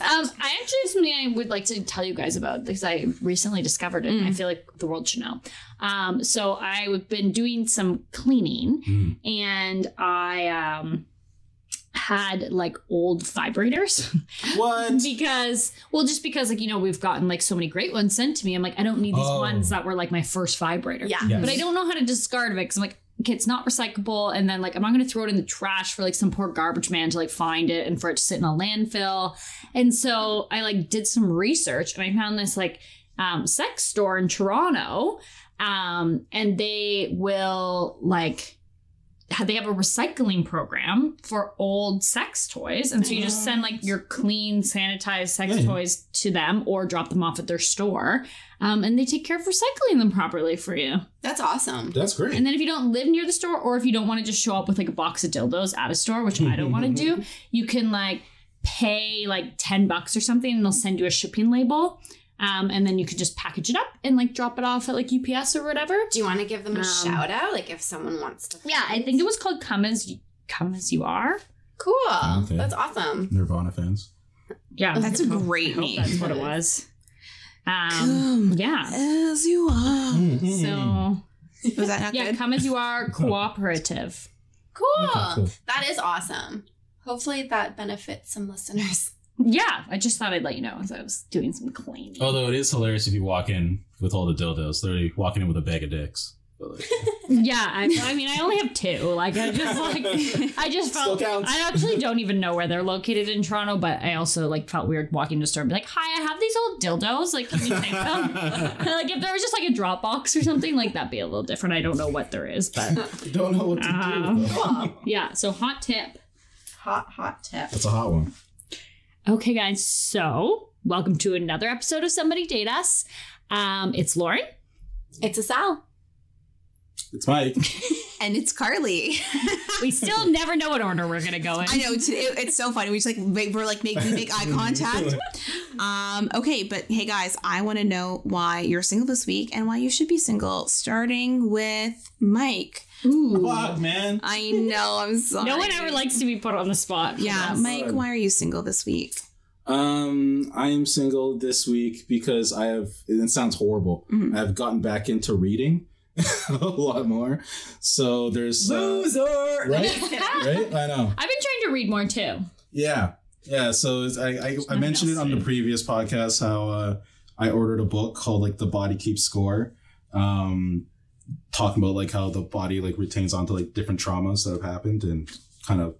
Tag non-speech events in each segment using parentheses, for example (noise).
Um, I actually have something I would like to tell you guys about because I recently discovered it. and I feel like the world should know. Um, so I've been doing some cleaning, and I um had like old vibrators What? (laughs) because well just because like you know we've gotten like so many great ones sent to me i'm like i don't need these Oh. ones that were like my first vibrator Yeah. Yes. but I don't know how to discard of it because I'm like, okay, it's not recyclable, and then like I'm not gonna throw it in the trash for like some poor garbage man to like find it and for it to sit in a landfill. And so I like did some research and I found this like um, sex store in Toronto, um, and they will like. Ha- They have a recycling program for old sex toys, and so you just send like your clean, sanitized sex Yeah. toys to them, or drop them off at their store, um, and they take care of recycling them properly for you. That's awesome. That's great. And then if you don't live near the store, or if you don't want to just show up with like a box of dildos at a store, which I don't want to do, (laughs) you can like pay like 10 bucks or something and they'll send you a shipping label. Um, and then you can just package it up and like drop it off at like UPS or whatever. Do you want to give them a Um, shout out? Like if someone wants to. Yeah, I think it was called Come As You, Come As You Are. Cool. Okay. That's awesome. Nirvana fans. Yeah. That's a great hope name. That's what it was. Um, Come yeah. as you are. So Was that not yeah, good? Come As You Are cooperative. Cool. Okay, cool. That is awesome. Hopefully that benefits some listeners. Yeah, I just thought I'd let you know as I was doing some cleaning. Although it is hilarious if you walk in with all the dildos, literally walking in with a bag of dicks. Yeah, I, I mean, I only have two. Like, I just like, I just felt. I actually don't even know where they're located in Toronto, but I also like felt weird walking to store and be like, "Hi, I have these old dildos. Like, can you take them?" (laughs) like, if there was just like a drop box or something, like that'd be a little different. I don't know what there is, but (laughs) don't know what to Um, do. though. yeah. So, hot tip. Hot, hot tip. That's a hot one. Okay, guys. So, welcome to another episode of Somebody Date Us. Um, it's Lauren. It's Asal. It's Mike. (laughs) And it's Carley. (laughs) We still never know what order we're gonna go in. I know it's, it's so funny. We just like wait, we're like make we make eye contact. (laughs) Um, okay, but hey guys, I want to know why you're single this week and why you should be single. Starting with Mike. Ooh. Fuck, man. I know. I'm sorry. No one ever likes to be put on the spot. for Yeah. Mike. Why are you single this week? Um, I am single this week because I have. It sounds horrible. Mhm. I've gotten back into reading (laughs) a lot more. So there's uh, right, (laughs) right. I know. I've been trying to read more too. Yeah, yeah. So it's, I I, I mentioned it on the previous podcast how uh, I ordered a book called like The Body Keeps Score, um, talking about like how the body like retains onto like different traumas that have happened and kind of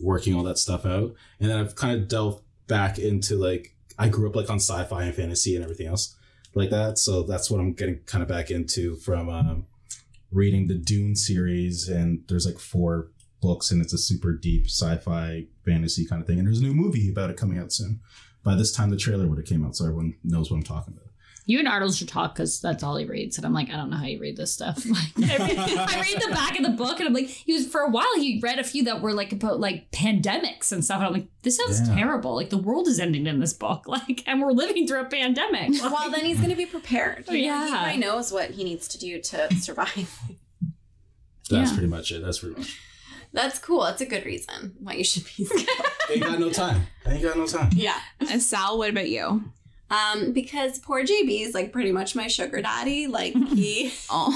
working all that stuff out. And then I've kind of delved back into like I grew up like on sci-fi and fantasy and everything else like that. So that's what I'm getting kind of back into from um, reading the Dune series. And there's like four books and it's a super deep sci-fi fantasy kind of thing. And there's a new movie about it coming out soon. By this time, the trailer would have came out, so everyone knows what I'm talking about. You and Arnold should talk because that's all he reads, and I'm like, I don't know how you read this stuff. (laughs) Like, I, read, I read the back of the book, and I'm like, he was for a while. He read a few that were like about like pandemics and stuff, and I'm like, this sounds Yeah. terrible. Like the world is ending in this book, (laughs) like, and we're living through a pandemic. Like, (laughs) Well, then he's going to be prepared. You know, Yeah. He probably knows what he needs to do to survive. That's Yeah. pretty much it. That's pretty much. That's cool. That's a good reason why you should be single. Ain't got no time. I ain't got no time. yeah. Uh, Sal, what about you? Um, because poor JB is like pretty much my sugar daddy. Like (laughs) he, Oh,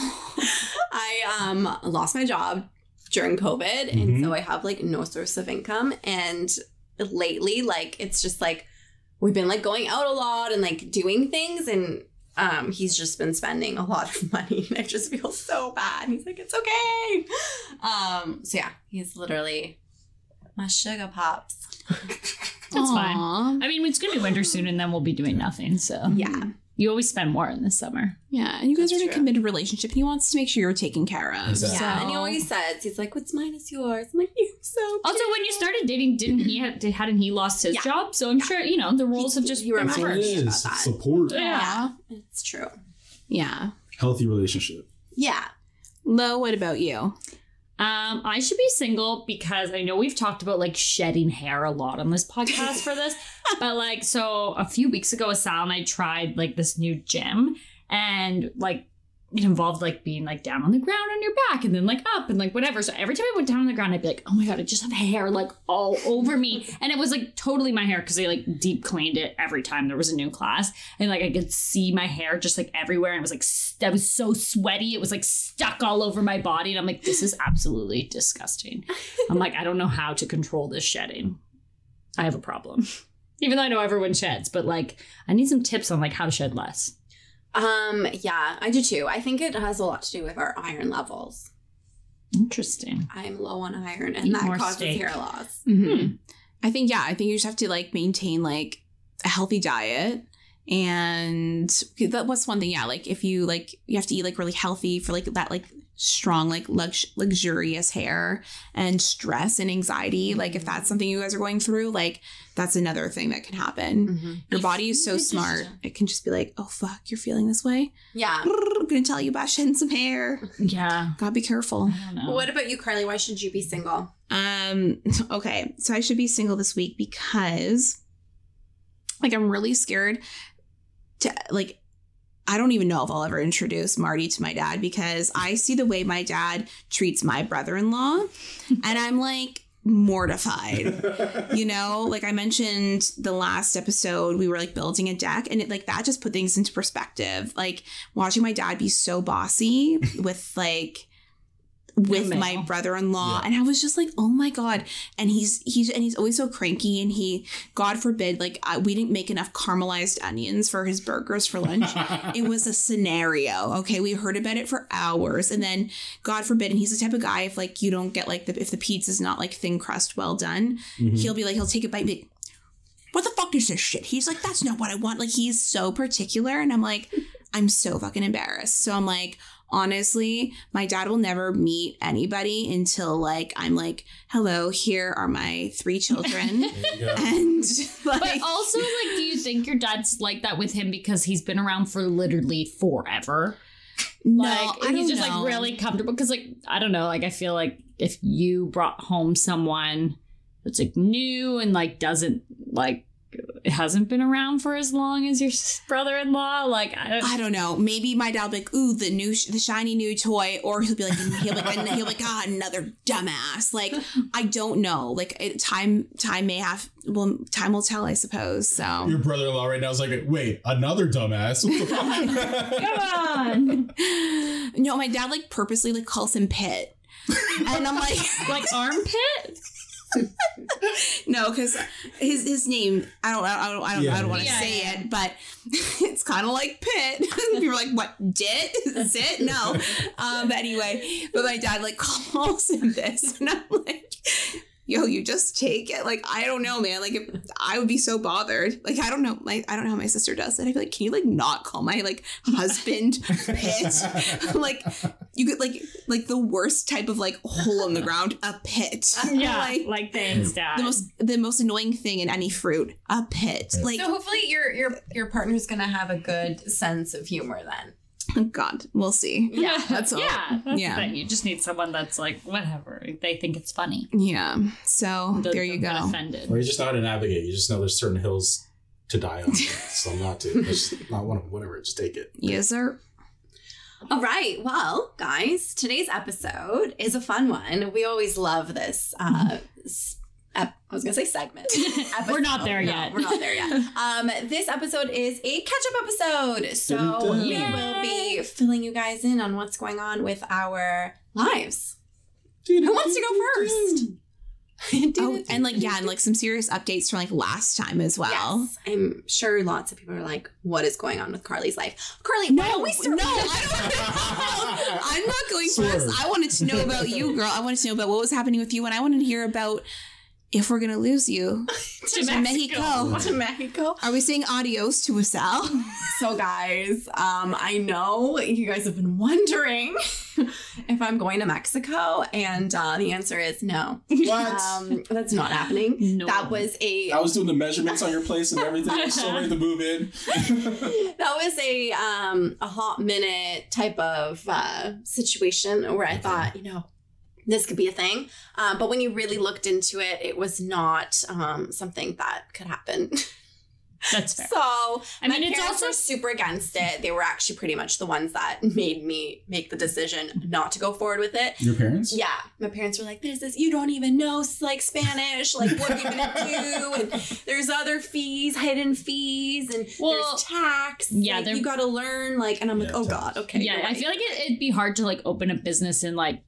(laughs) I um lost my job during COVID, and Mhm. so I have like no source of income. And lately, like it's just like we've been like going out a lot and like doing things, and um he's just been spending a lot of (laughs) money, and I just feel so bad. He's like, it's okay. Um, so yeah, he's literally my sugar pops. (laughs) That's fine. I mean, it's gonna be winter soon, and then we'll be doing nothing. So Yeah. you always spend more in the summer. Yeah, and you guys That's are in a true. committed relationship, and he wants to make sure you're taken care of. Exactly. Yeah, and he always says, he's like, what's mine is yours. I'm like, you're so Cute. Also, when you started dating, didn't he had, did, hadn't he lost his Yeah. job? So I'm sure you know the roles have just you been That's what it remember reversed. about is. that. Support. Yeah. It's true. yeah. Healthy relationship. Yeah. Lo, what about you? Um, I should be single because I know we've talked about like shedding hair a lot on this podcast for this. (laughs) but like, so a few weeks ago, Sal and I tried like this new gym and like it involved like being like down on the ground on your back and then like up and like whatever. So every time I went down on the ground, I'd be like, oh my God, I just have hair like all over me. (laughs) And it was like totally my hair because they like deep cleaned it every time there was a new class. And like I could see my hair just like everywhere. And it was like, st- I was so sweaty. It was like stuck all over my body. And I'm like, this is absolutely disgusting. I'm like, I don't know how to control this shedding. I have a problem. (laughs) Even though I know everyone sheds, but like I need some tips on like how to shed less. Um, yeah, I do too. I think it has a lot to do with our iron levels. Interesting. I'm low on iron and Eat that causes steak. hair loss. Mm-hmm. I think yeah, I think you just have to like maintain like a healthy diet. And that was one thing, yeah. Like if you like, you have to eat like really healthy for like that like strong like lux- luxurious hair and stress and anxiety. Like if that's something you guys are going through, like that's another thing that can happen. Mm-hmm. Your body is so It's just- smart; it can just be like, "Oh fuck, you're feeling this way. Yeah. I'm gonna tell you about shedding some hair. Yeah. Gotta be careful." I don't know. What about you, Carley? Why should you be single? Um, (laughs) okay. So I should be single this week because like I'm really scared to like I don't even know if I'll ever introduce Marty to my dad because I see the way my dad treats my brother-in-law and I'm like mortified. (laughs) You know, like I mentioned the last episode, we were like building a deck, and it like that just put things into perspective. Like watching my dad be so bossy with like with Your my brother-in-law Yeah. and i was just like oh my god. And he's he's and he's always so cranky and he god forbid like I, we didn't make enough caramelized onions for his burgers for lunch. (laughs) It was a scenario okay? We heard about it for hours and then god forbid and he's the type of guy if like you don't get like the if the pizza's not like thin crust well done Mhm. he'll be like he'll take a bite and be like, what the fuck is this shit? He's like that's not what i want. Like he's so particular and i'm like i'm so fucking embarrassed so i'm like honestly my dad will never meet anybody until like i'm like hello here are my three children (laughs) There you go. and (laughs) like But also, like, do you think your dad's like that with him because he's been around for literally forever? no like, I he's don't just know. like really comfortable. Because, like, I don't know. Like, I feel like if you brought home someone that's like new and like doesn't like it hasn't been around for as long as your brother-in-law, like, I don't. I don't know. Maybe my dad will be like, "Ooh, the new, sh- the shiny new toy," or he'll be like, he'll be like, he'll be like, "Ah, another dumbass." Like, I don't know. Like, it, time, time may have. Well, time will tell, I suppose. So, Your brother-in-law right now is like, wait, another dumbass. What the fuck? Come on. (laughs) no, my dad like purposely like calls him Pit, and I'm like, (laughs) like armpit? No, because his his name, I don't, I don't, I don't, Yeah. I don't want to Yeah, say yeah. it, but (laughs) it's kind of like Pit. (laughs) People are like, "What? Dit? Is it? No." Um, but anyway, but my dad like (laughs) calls him this, and I'm like, "Yo, you just take it." Like, I don't know, man. Like, if, I would be so bothered. Like, I don't know. My, I don't know how my sister does it. I'd be like, "Can you like not call my like husband Pit?" (laughs) like, you get like like the worst type of like hole in the ground, a pit. (laughs) Yeah. (laughs) Like, Like, thanks, dad. the most the most annoying thing in any fruit a pit like So hopefully your your your partner's gonna have a good sense of humor then. Oh god we'll see Yeah. (laughs) that's all yeah, that's Yeah. the thing. You just need someone that's like, whatever. They think it's funny. yeah so Doesn't there you get go Offended. or you just know how to navigate. You just know there's certain hills to die on. so not to. There's not one of them. Whatever. Just take it. yes sir All right. Well, guys, today's episode is a fun one. We always love this. Uh, s- ep- I was gonna say segment. (laughs) We're not there No, yet. We're not there yet. Um, this episode is a catch-up episode, so Dun-dun. we will be filling you guys in on what's going on with our lives. Who wants to go first? (laughs) oh and like yeah and like some serious updates from like last time as well Yes, I'm sure lots of people are like, "What is going on with Carley's life?" Carley, no why don't we no start? I don't (laughs) I'm not going Swerve. first I wanted to know about you girl I wanted to know about what was happening with you and I wanted to hear about if we're gonna lose you (laughs) To to Mexico, to Mexico. are we saying adios to Sal? (laughs) So, guys, um, I know you guys have been wondering if I'm going to Mexico, and uh, the answer is no. What? Um, that's not happening. No. That was a I was doing the measurements on your place and (laughs) everything. I was so ready to move in. that was a um a hot minute type of uh situation where I thought, you know, this could be a thing. Um, but when you really looked into it, it was not um something that could happen. (laughs) That's fair. So I mean, my it's parents also were super against it. They were actually pretty much the ones that made me make the decision not to go forward with it. Your parents? Yeah, my parents were like, "This is you don't even know like Spanish. Like, what are you gonna do? And there's other fees, hidden fees, and Well, there's tax. yeah, like, you got to learn. Like, and I'm like, oh tax. god, okay. yeah, you're I feel like it, it'd be hard to like open a business in like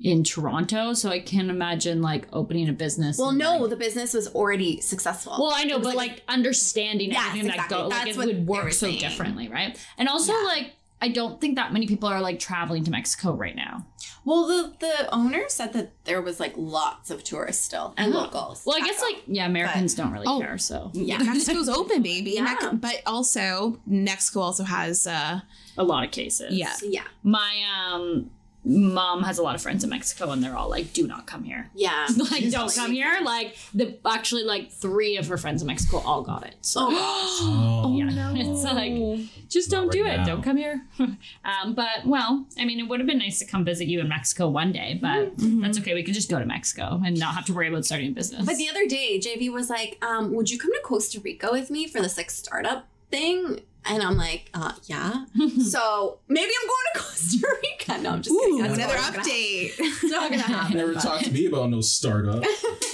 in Toronto. So I can't imagine like opening a business. Well, no, like- the business was already successful. well, I know, but like, understanding Yes, everything exactly. that goes, like That's it would work so saying. differently, right? And also, Yeah. like, I don't think that many people are like traveling to Mexico right now. well, the the owner said that there was like lots of tourists still and Oh. locals. Well, I guess go. like yeah, Americans don't really Oh. care. So yeah, (laughs) Mexico's open, baby. Yeah. Mex- but also Mexico also has uh a lot of cases. Yeah. yeah, my um mom has a lot of friends in Mexico, and they're all like, "Do not come here." (laughs) yeah. Like, don't come here. Like the actually like three of her friends in Mexico all got it. So Oh, (gasps) Oh, yeah, (laughs) it's like just Not don't do right it. now. Don't come here. (laughs) um, but well, I mean, it would have been nice to come visit you in Mexico one day, but that's okay. We could just go to Mexico and not have to worry about starting a business. But the other day, JB was like, um, "Would you come to Costa Rica with me for this like startup thing?" And I'm like, uh, "Yeah." (laughs) so maybe I'm going to (laughs) Costa Rica. No, I'm just kidding. That's another not gonna update. It's not gonna happen. Never but- talked to me about no startup.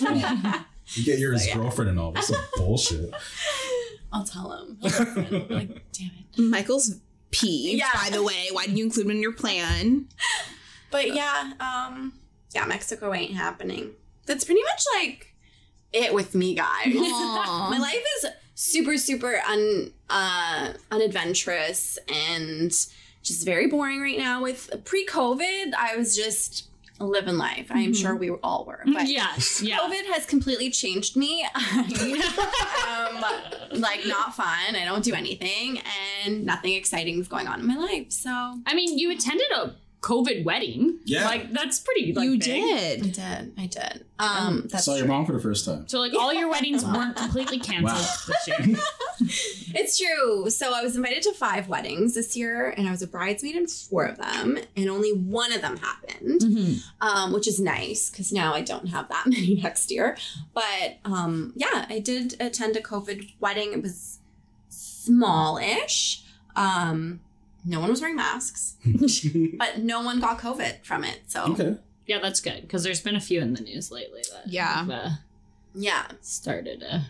(laughs) You get your So, yeah. girlfriend and all. That's some bullshit. I'll tell him. like, damn it. Michael's peeved, Yeah. by the way. Why didn't you include him in your plan? But yeah, um, yeah, Mexico ain't happening. That's pretty much like it with me, guys. My life is super, super un uh unadventurous and just very boring right now. With pre-COVID, I was just living life. I am mm-hmm. sure we all were. Mm, but yes, (laughs) yeah. COVID has completely changed me. Am (laughs) um, like not fun. I don't do anything, and nothing exciting is going on in my life. So I mean, you attended a COVID wedding. Yeah. like that's pretty. Like, you big. I did. did. I did. Um, that's Saw your true. mom for the first time. So like all your weddings weren't completely (laughs) canceled Wow. this year. (laughs) It's true. So I was invited to five weddings this year, and I was a bridesmaid in four of them, and only one of them happened, um, which is nice because now I don't have that (laughs) many next year. But um, yeah, I did attend a COVID wedding. It was smallish. Um, no one was wearing masks, (laughs) but no one got COVID from it. So Okay. Yeah, that's good because there's been a few in the news lately that Yeah. have, uh, yeah, started a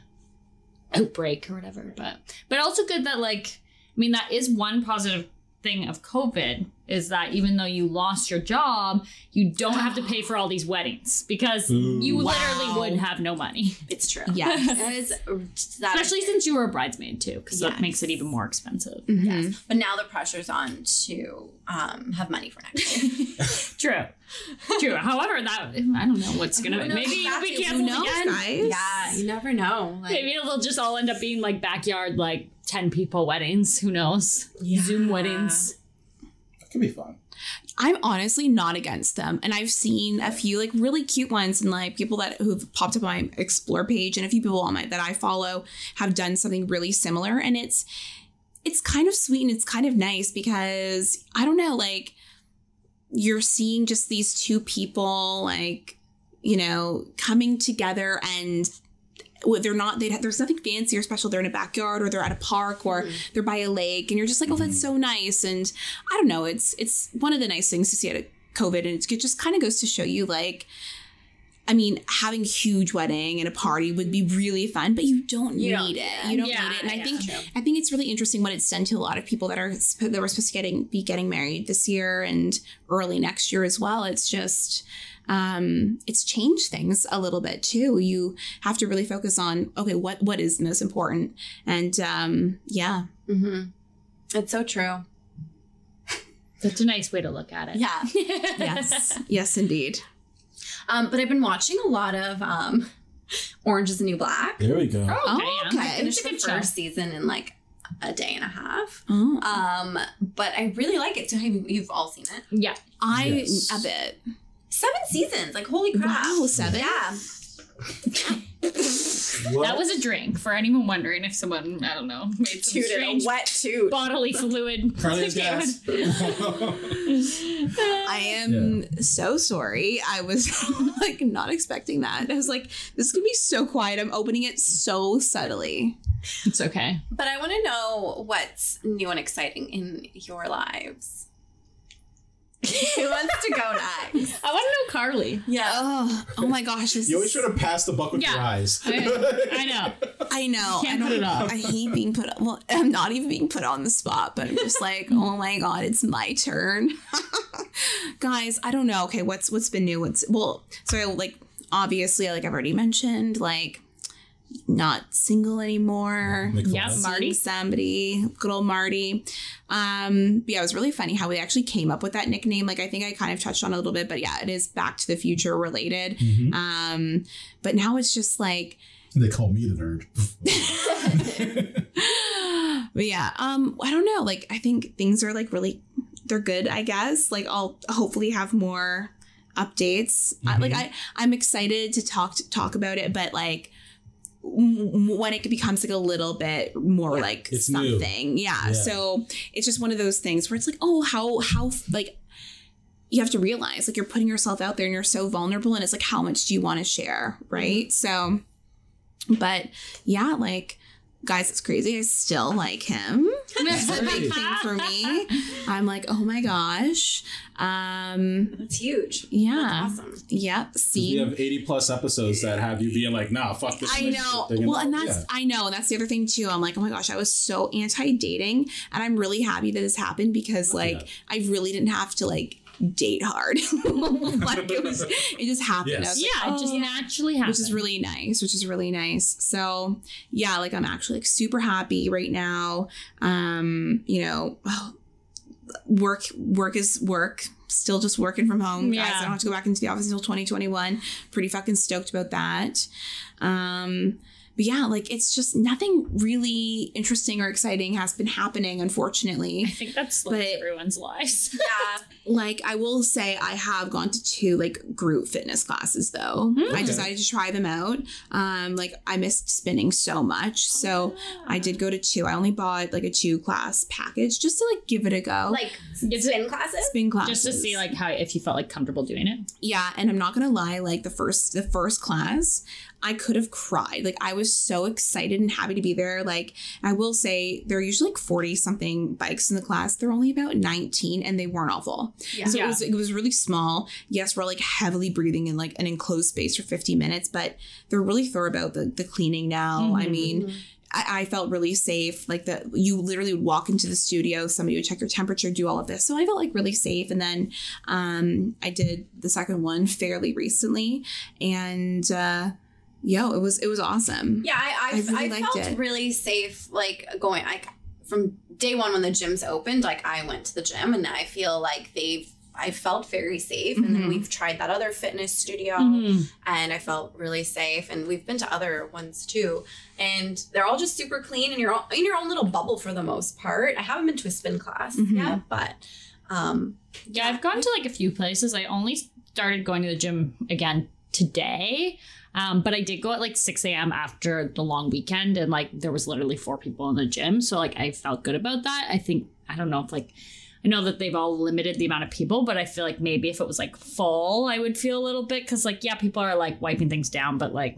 outbreak or whatever. But but also good that like I mean that is one positive thing of COVID is that even though you lost your job, you don't have to pay for all these weddings because you Ooh. literally Wow. would have no money. it's true. Yes. That is that Especially since you were a bridesmaid too, because that makes it even more expensive. Yes. But now the pressure's on to um, have money for next year. (laughs) True. True. However, that I don't know what's gonna Who knows maybe you'll be who canceled knows, again. guys? yeah, you never know. Like, Maybe it'll just all end up being like backyard, like ten people weddings. Who knows? Yeah. Zoom weddings. Could be fun. I'm honestly not against them. And I've seen a few like really cute ones and like people that who've popped up on my explore page and a few people on my that I follow have done something really similar. And it's it's kind of sweet and it's kind of nice because I don't know, like you're seeing just these two people like, you know, coming together and they're not they there's nothing fancy or special. They're in a backyard or they're at a park or hmm. they're by a lake and you're just like oh that's hmm. so nice. And i don't know it's it's one of the nice things to see out of covid and it just kind of goes to show you like i mean having a huge wedding and a party would be really fun but you don't You don't need need it it. you don't Yeah, need it and i yeah. think True. i think it's really interesting what it's done to a lot of people that are sp- that were supposed to getting be getting married this year and early next year as well it's just um, it's changed things a little bit too. You have to really focus on okay, what what is most important, and um, yeah, Mm-hmm. It's so true. That's a nice way to look at it. Yeah. (laughs) yes, yes, indeed. Um, but I've been watching a lot of um, Orange is the New Black. There we go. Oh, okay, Oh, yeah. okay. I finished It's a the good show. first season in like a day and a half. Oh. Um, but I really like it. So have you, you've all seen it? Yeah. I Yes. a bit. Seven seasons. Like holy crap! Wow, seven? Yeah. (laughs) That was a drink for anyone wondering if someone, I don't know, made some Toot it, a strange wet toot. bodily fluid. (laughs) Carley's gas. (laughs) I am so sorry. I was like not expecting that. I was like, this is gonna be so quiet. I'm opening it so subtly. It's okay. But I want to know what's new and exciting in your lives. Who wants to go next? I want to know Carley. Yeah. Oh, oh my gosh. This You always is, try to pass the buck with Yeah. your eyes. I, I know. I know. Can't I put it don't- off. I hate being put. Well, I'm not even being put on the spot, but I'm just like, oh my god, it's my turn, (laughs) guys. I don't know. Okay, what's what's been new? What's well? So like obviously, like I've already mentioned, like not single anymore. Nicola. Yeah, Marty. Somebody, good old Marty. Um, but yeah, it was really funny how we actually came up with that nickname. Like I think I kind of touched on a little bit, but yeah, it is Back to the Future related. Mhm. Um, but now it's just like They call me the nerd. (laughs) (laughs) but yeah, um, I don't know. Like, I think things are like really, they're good. I guess. Like, I'll hopefully have more updates. I, like, Mhm. I I'm excited to talk to talk about it, but like w- when it becomes like a little bit more like It's something, yeah. Yeah. So it's just one of those things where it's like, oh, how how like you have to realize like you're putting yourself out there and you're so vulnerable, and it's like how much do you want to share, right? Mm-hmm. So, but yeah, like guys, it's crazy. I still like him. It's a big thing for me. I'm like, oh my gosh. Um, That's huge. yeah. That's awesome. Yep. See, we See. have 80 plus episodes that have you being like, nah, fuck this. I relationship know. thing. Well, and that's yeah. I know, and that's the other thing too. I'm like, oh my gosh, I was so anti-dating, and I'm really happy that this happened because like Yeah. I really didn't have to like date hard. (laughs) like it was, it just happened. Yes. like, Yeah, it just oh. naturally happened, which is really nice which is really nice so yeah like i'm actually like super happy right now um you know (sighs) work work is work still just working from home guys Yeah. i don't have to go back into the office until 2021 pretty fucking stoked about that um but yeah like it's just nothing really interesting or exciting has been happening unfortunately I think that's like But- everyone's lives. (laughs) Yeah. like I will say I have gone to two like group fitness classes though. I decided to try them out. Um like I missed spinning so much. So I did go to two. I only bought like a two class package just to like give it a go. Like spin classes? spin classes. just to see like how if you felt like comfortable doing it. Yeah, and I'm not gonna lie, like the first the first class, I could have cried. Like I was so excited and happy to be there. Like I will say there are usually like 40 something bikes in the class. They're only about 19 and they weren't awful. Yeah. So Yeah. it was it was really small. Yes, we're like heavily breathing in like an enclosed space for 50 minutes, but they're really thorough about the, the cleaning now. I Mhm. mean, I, I felt really safe. Like that, you literally would walk into the studio, somebody would check your temperature, do all of this. So I felt like really safe. And then um, I did the second one (laughs) fairly recently, and uh, yo, it was it was awesome. Yeah, I I, I really I, liked felt it. really safe like going like from day one when the gyms opened, like I went to the gym and I feel like they've I felt very safe. And then Mhm. we've tried that other fitness studio Mhm. and I felt really safe. And we've been to other ones too. And they're all just super clean and you're all in your own little bubble for the most part. I haven't been to a spin class Mhm. yet, but um Yeah, I've gone to like a few places. I only started going to the gym again today. Um, but I did go at like 6 a.m. after the long weekend, and like there was literally four people in the gym. So like I felt good about that. I think I don't know if like I know that they've all limited the amount of people, but I feel like maybe if it was like full, I would feel a little bit because like yeah, people are like wiping things down, but like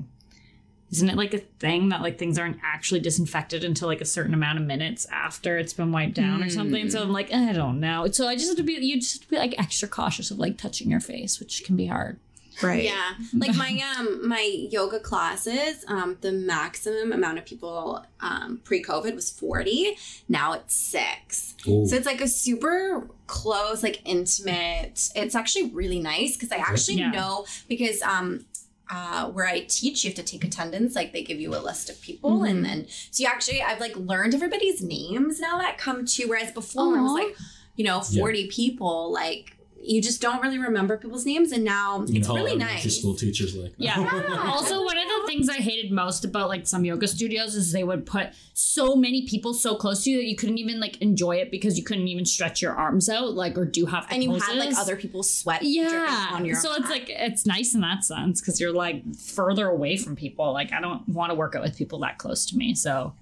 isn't it like a thing that like things aren't actually disinfected until like a certain amount of minutes after it's been wiped down or something? So I'm like, I don't know. So I just have to be you just have to be like extra cautious of like touching your face, which can be hard. Right. Yeah. Like my um my yoga classes, um, the maximum amount of people um pre-COVID was 40. Now it's six. Ooh. So it's like a super close, like intimate. It's actually really nice because I actually Yeah. know because um uh, where I teach, you have to take attendance. Like they give you a list of people, Mhm. and then so you actually I've like learned everybody's names now that come to. Whereas before when it was like, you know, Yeah. forty people, like you just don't really remember people's names, and now You it's know, really elementary nice. school teachers like Yeah. (laughs) also, one of the things I hated most about like some yoga studios is they would put so many people so close to you that you couldn't even like enjoy it because you couldn't even stretch your arms out, like or do half the and you poses. had like other people's sweat yeah. on your So it's like it's nice in that sense because you're like further away from people. Like I don't want to work out with people that close to me. So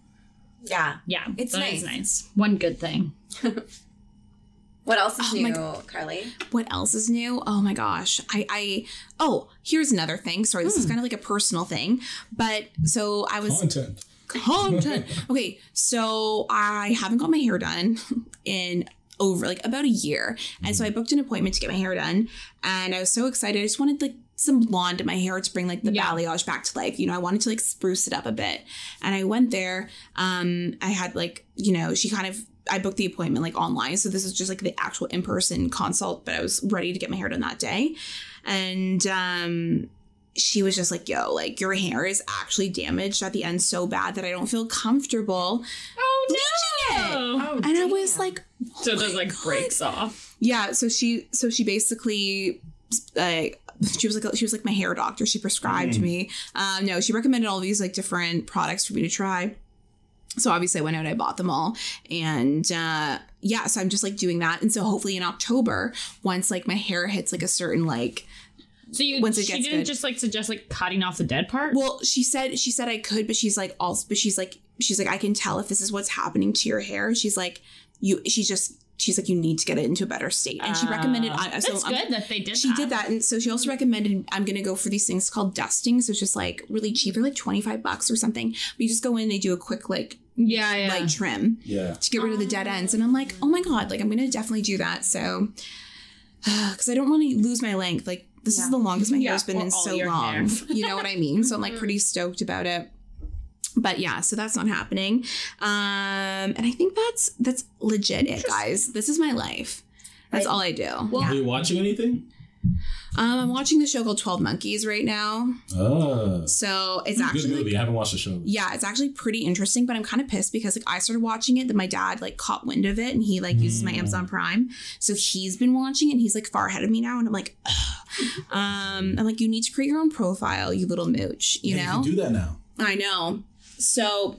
yeah. yeah, It's nice. nice. One good thing. (laughs) What else is Oh new, Carley? What else is new? Oh my gosh. I I oh, here's another thing. Sorry, this is kind of like a personal thing. But so I was content. content. (laughs) okay, so I haven't got my hair done in over like about a year. And so I booked an appointment to get my hair done. And I was so excited. I just wanted like some blonde in my hair to bring like the Yeah. balayage back to life. You know, I wanted to like spruce it up a bit. And I went there. Um, I had like, you know, she kind of I booked the appointment like online. So this was just like the actual in-person consult, but I was ready to get my hair done that day. And um she was just like, yo, like your hair is actually damaged at the end so bad that I don't feel comfortable Oh bleaching it. Oh, And I was damn. like, So oh it just like God. breaks off. Yeah, so she so she basically like she was like she was like my hair doctor. She prescribed me. Um, no, she recommended all these like different products for me to try. So obviously I went out, I bought them all, and uh, yeah, so I'm just like doing that. And so hopefully in October, once like my hair hits like a certain like So you Once it she didn't good. just like suggest like cutting off the dead part. Well, she said she said I could, but she's like also, but she's like she's like I can tell if this is what's happening to your hair. She's like you. She's just she's like you need to get it into a better state, and she recommended. I, That's so I'm- good that they did. She that. did that, and so she also recommended I'm gonna go for these things called dusting. So it's just like really cheap, they're like twenty five bucks or something. But you just go in, they do a quick like Yeah, yeah. light trim Yeah. to get rid of the dead ends, and I'm like, oh my god, like I'm gonna definitely do that. So (sighs) because I don't want to lose my length, like this Yeah. is the longest my Yeah, hair's been in so long. (laughs) you know what I mean? So I'm like pretty stoked about it. But yeah, so that's not happening. Um, and I think that's that's legit it, guys. This is my life. That's Right. all I do. Are you watching anything? Um, I'm watching the show called Twelve Monkeys right now. Ah, So it's actually good movie. I haven't watched the show. yeah, it's actually pretty interesting, but I'm kind of pissed because like I started watching it, then my dad like caught wind of it and he like uses my Mm. Amazon Prime. So he's been watching it and he's like far ahead of me now. And I'm like, Ugh. um, I'm like, you need to create your own profile, you little mooch, you Yeah, know? can do that now. I know. So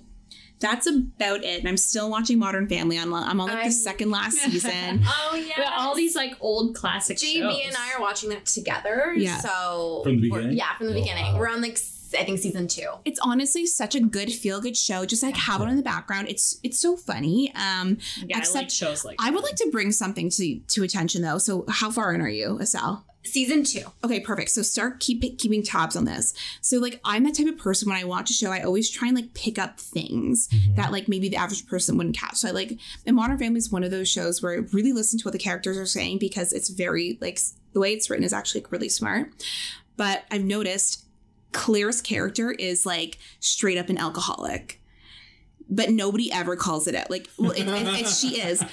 that's about it. And I'm still watching Modern Family. I'm, I'm on like I'm- the second last (laughs) season. (laughs) Oh yeah. But all these like old classic JB shows. and I are watching that together. Yeah. So From the beginning? Yeah, from the Oh, beginning. wow. We're on like I think season two. it's honestly such a good feel good show. Just like have it in the background. It's it's so funny. Um Yeah, I like except shows like I would like to bring something to to attention though. So how far in are you, Asal? Season two. Okay, perfect. So start keep keeping tabs on this. So like I'm that type of person when I watch a show, I always try and like pick up things mm-hmm. that like maybe the average person wouldn't catch. So I like and Modern Family is one of those shows where I really listen to what the characters are saying because it's very like the way it's written is actually like, really smart. But I've noticed Claire's character is like straight up an alcoholic. But nobody ever calls it out. Like, well, it, it, it- she is,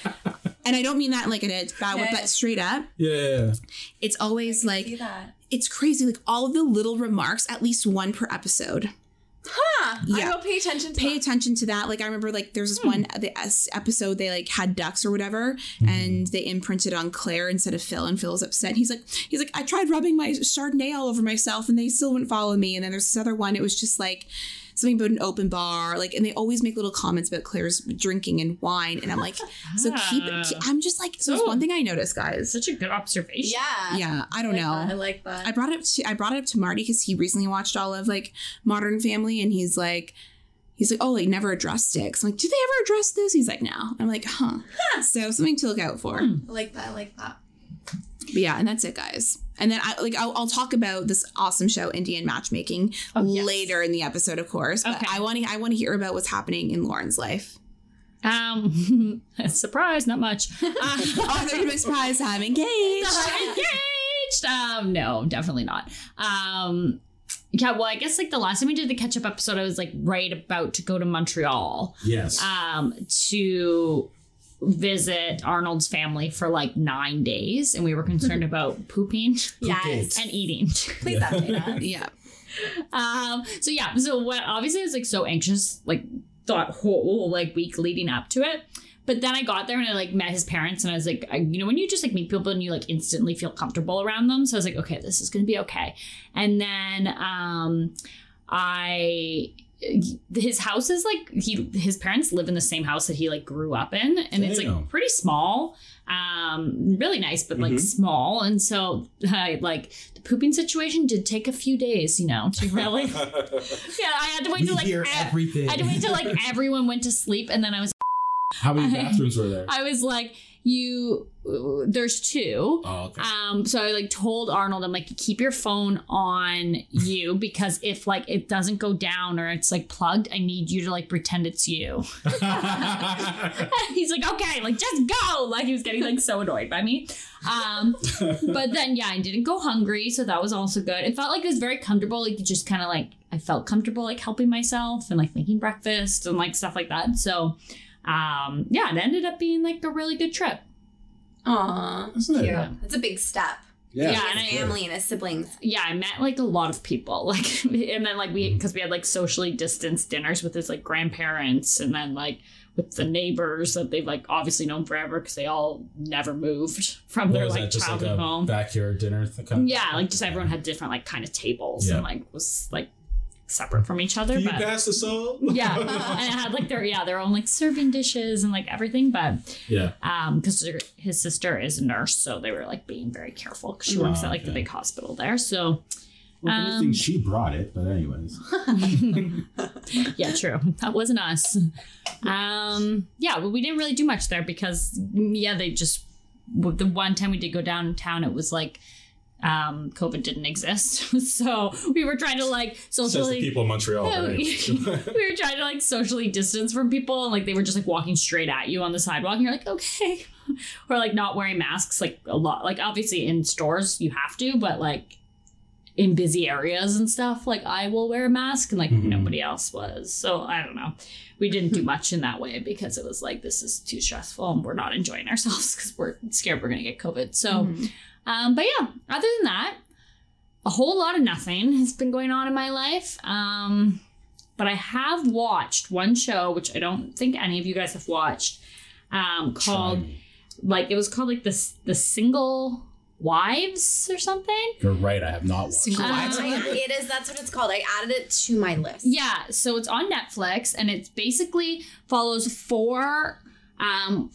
and I don't mean that like in a bad way, but straight up, Yeah. it's always like See that? it's crazy. Like all of the little remarks, at least one per episode. Huh. Yeah. I will pay attention to Pay that. attention to that. Like I remember, like there's this hmm. one the S episode they like had ducks or whatever, mm-hmm. and they imprinted on Claire instead of Phil, and Phil was upset. He's like, he's like, I tried rubbing my Chardonnay all over myself, and they still wouldn't follow me. And then there's this other one. It was just like something about an open bar, like, and they always make little comments about Claire's drinking and wine, and I'm like, so keep. Ah. keep I'm just like, so there's So- one thing I noticed, guys. such a good observation. Yeah. Yeah, I don't I like know. that. I like that. I brought it up to I brought it up to Marty because he recently watched all of like Modern Family and he's like he's like oh like never addressed it. 'Cause I'm like do they ever address this? He's like no. I'm like huh. So something to look out for. I like that. I like that. But yeah, and that's it, guys. And then I like I'll, I'll talk about this awesome show Indian matchmaking Oh, yes. later in the episode, of course. But Okay. I want to I want to hear about what's happening in Lauren's life. Um, (laughs) surprise, not much. (laughs) oh, they're big surprise. I'm engaged. (laughs) I'm engaged. Um, no, definitely not. Um, yeah, well, I guess like the last time we did the catch up episode, I was like right about to go to Montreal Yes. um, to visit Arnold's family for like nine days, and we were concerned (laughs) about pooping Yes. and eating. Please update us. (laughs) Yeah. Um, so yeah, so what obviously I was like so anxious, like thought whole like week leading up to it. But then I got there and I like met his parents and I was like, I, you know, when you just like meet people and you like instantly feel comfortable around them. So I was like, okay, this is gonna be okay. And then um, I his house is like he his parents live in the same house that he like grew up in and it's like pretty small um really nice but like Mhm. small and so (laughs) I like the pooping situation did take a few days you know to really (laughs) yeah i had to wait we till like hear ev- everything. i had to wait till like everyone went to sleep and then i was How many (laughs) bathrooms were there? i was like you there's two oh, okay. um, so I like told Arnold, I'm like, keep your phone on you (laughs) because if like it doesn't go down or it's like plugged, I need you to like pretend it's you. (laughs) (laughs) He's like, okay, like just go. Like he was getting like so annoyed by me. Um, but then yeah, I didn't go hungry, so that was also good. It felt like it was very comfortable. Like you just kind of like I felt comfortable like helping myself and like making breakfast and like stuff like that. So um, yeah, it ended up being like a really good trip. Aw, Isn't it? cute. It's a big step. Yeah. Yeah, and His I- family and his siblings. yeah, I met like a lot of people. (laughs) Like, and then like we, because we had like socially distanced dinners with his like grandparents, and then like with the neighbors that they've like obviously known forever because they all never moved from What their like that? Just like childhood a home. backyard dinner? kind of- Yeah, like just everyone had different like kind of tables Yeah. and like was like separate from each other. Can you but pass the salt? (laughs) yeah, (laughs) and it had like their yeah their own like serving dishes and like everything, but yeah. um because his sister is a nurse so they were like being very careful because she works Oh, at like the big hospital there so Well, Um, she brought it, but anyways. (laughs) yeah true that wasn't us um yeah but we didn't really do much there because yeah they just the one time we did go downtown it was like um covid didn't exist (laughs) so we were trying to like Says the socially people in Montreal. Yeah, right? we, (laughs) we were trying to like socially distance from people and like they were just like walking straight at you on the sidewalk and you're like okay (laughs) or like not wearing masks like a lot like obviously in stores you have to but like in busy areas and stuff like i will wear a mask and like Mhm. nobody else was so i don't know we didn't do much in that way because it was like this is too stressful and we're not enjoying ourselves because we're scared we're gonna get covid so Mhm. Um, but yeah, other than that, a whole lot of nothing has been going on in my life. Um, but I have watched one show, which I don't think any of you guys have watched, um, called me. like it was called like the the single wives or something. You're right. I have not watched. Single it. wives. Um, it is. That's what it's called. I added it to my list. Yeah, so it's on Netflix and it basically follows four um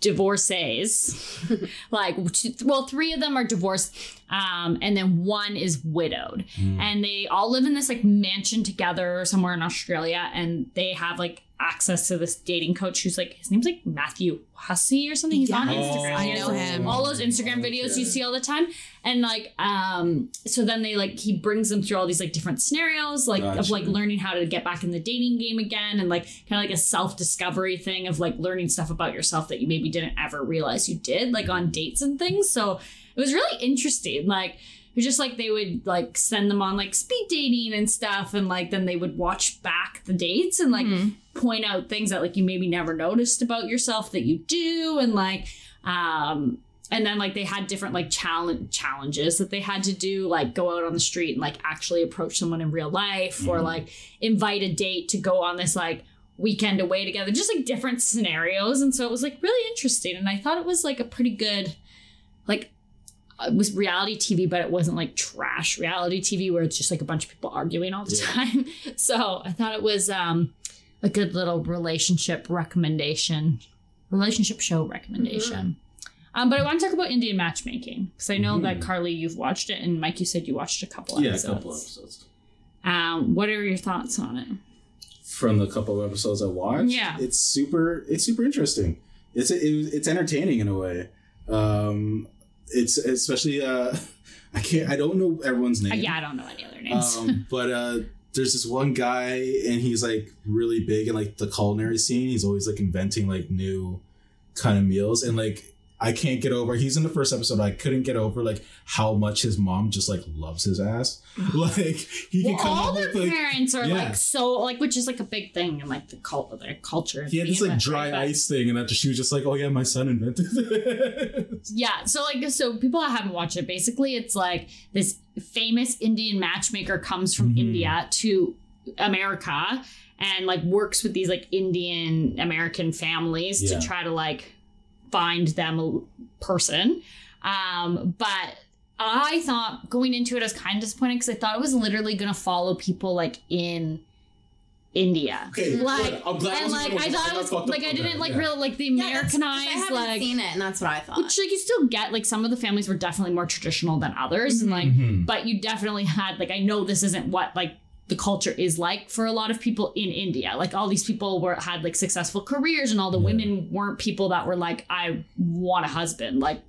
divorcees. (laughs) like two, well, three of them are divorced um and then one is widowed. Mm. And they all live in this like mansion together somewhere in Australia and they have like access to this dating coach who's like his name's like Matthew Hussey or something. He's on Yes, Instagram. I know him. all those Instagram videos you see all the time. And like um so then they like he brings them through all these like different scenarios like of like learning how to get back in the dating game again and like kind of like a self-discovery thing of like learning stuff about yourself that you maybe didn't ever realize you did like on dates and things. So it was really interesting. Like it was just like they would like send them on like speed dating and stuff and like then they would watch back the dates and like Mhm. point out things that like you maybe never noticed about yourself that you do and like um and then like they had different like challenge challenges that they had to do like go out on the street and like actually approach someone in real life or Mhm. like invite a date to go on this like weekend away together just like different scenarios and so it was like really interesting and i thought it was like a pretty good like it was reality tv but it wasn't like trash reality tv where it's just like a bunch of people arguing all the Yeah. time (laughs) so i thought it was um a good little relationship recommendation relationship show recommendation um, but I want to talk about Indian matchmaking because I know that Mhm. Carley, you've watched it, and Mike, you said you watched a couple Yeah, a episodes. couple episodes. Um, what are your thoughts on it? From the couple of episodes I watched, Yeah. it's super. It's super interesting. It's it, it's entertaining in a way. Um, it's especially. Uh, (laughs) I can't. I don't know everyone's name. Uh, yeah, I don't know any other names. Um, (laughs) but uh, there's this one guy, and he's like really big in like the culinary scene. He's always like inventing like new kind of meals, and like I can't get over. He's in the first episode. I couldn't get over like how much his mom just like loves his ass. (laughs) like he well, can come all their with like parents are yeah. like so like, which is like a big thing in like the cult, of their culture. he had this like dry right? But- ice thing, and after she was just like, "Oh yeah, my son invented (laughs) this." Yeah, so like so people that haven't watched it, basically it's like this famous Indian matchmaker comes from Mhm. India to America and like works with these like Indian American families Yeah. to try to like find them person. Um, but I thought going into it, I was kind of disappointed because I thought it was literally going to follow people like in India. Okay, like, good. I'm glad it and wasn't like gonna- I I thought it was like I didn't like yeah. really like the Yeah, Americanized I haven't like seen it, and that's what I thought. which like you still get like some of the families were definitely more traditional than others and like Mhm. but you definitely had like I know this isn't what like the culture is like for a lot of people in India. Like all these people were had like successful careers and all the Yeah. women weren't people that were like I want a husband. Like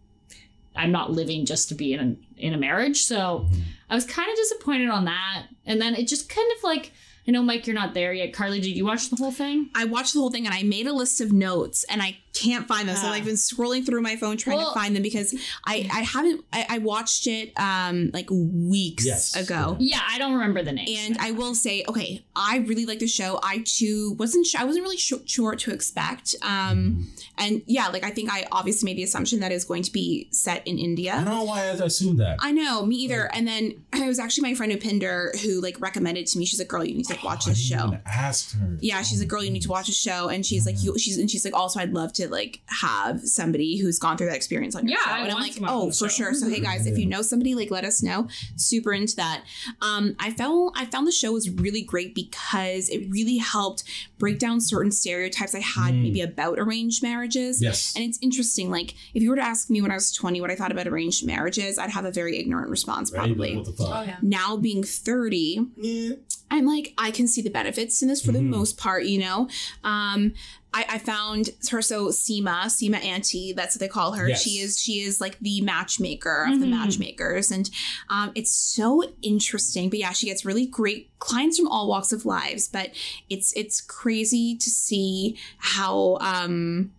I'm not living just to be in a, in a marriage. So Mm-hmm. I was kind of disappointed on that. And then it just kind of like I know Mike you're not there yet. Carley, did you watch the whole thing? I watched the whole thing and I made a list of notes and I can't find them. So Ah. I've been scrolling through my phone trying Well- to find them because I I haven't I, I watched it um like weeks Yes. ago. Yeah, I don't remember the name. And I will say, okay, I really like the show. I too wasn't sure, I wasn't really sure, sure what to expect. Um, and yeah, like I think I obviously made the assumption that it was going to be set in India. I don't know why I assumed that. I know, me either. And then (clears throat) it was actually my friend who Upinder who like recommended to me. She's like, "Girl, you need to like, watch Oh, this didn't show." even ask her. Yeah, she's like, "Girl, you need to watch a show." And she's like, "You," she's and she's like, "Also, I'd love to like have somebody who's gone through that experience on your Yeah, show." I And I'm like, "Oh, for show." sure." So hey guys, if you know somebody, like, let us know. Super into that. Um, I found I found the show was really great because it really helped break down certain stereotypes I had Mm. maybe about arranged marriages. Yes. And it's interesting. Like, if you were to ask me when I was 20 what I thought about arranged marriages, I'd have a very ignorant response, Right? probably. What the fuck? yeah. Now being 30, Yeah. I'm like, I can see the benefits in this for the Mhm. most part, you know? Um, I, I found her so Sima, Sima Auntie, that's what they call her. Yes. She is she is like the matchmaker of the Mhm. matchmakers. And um, it's so interesting. But yeah, she gets really great clients from all walks of lives. But it's it's crazy to see how um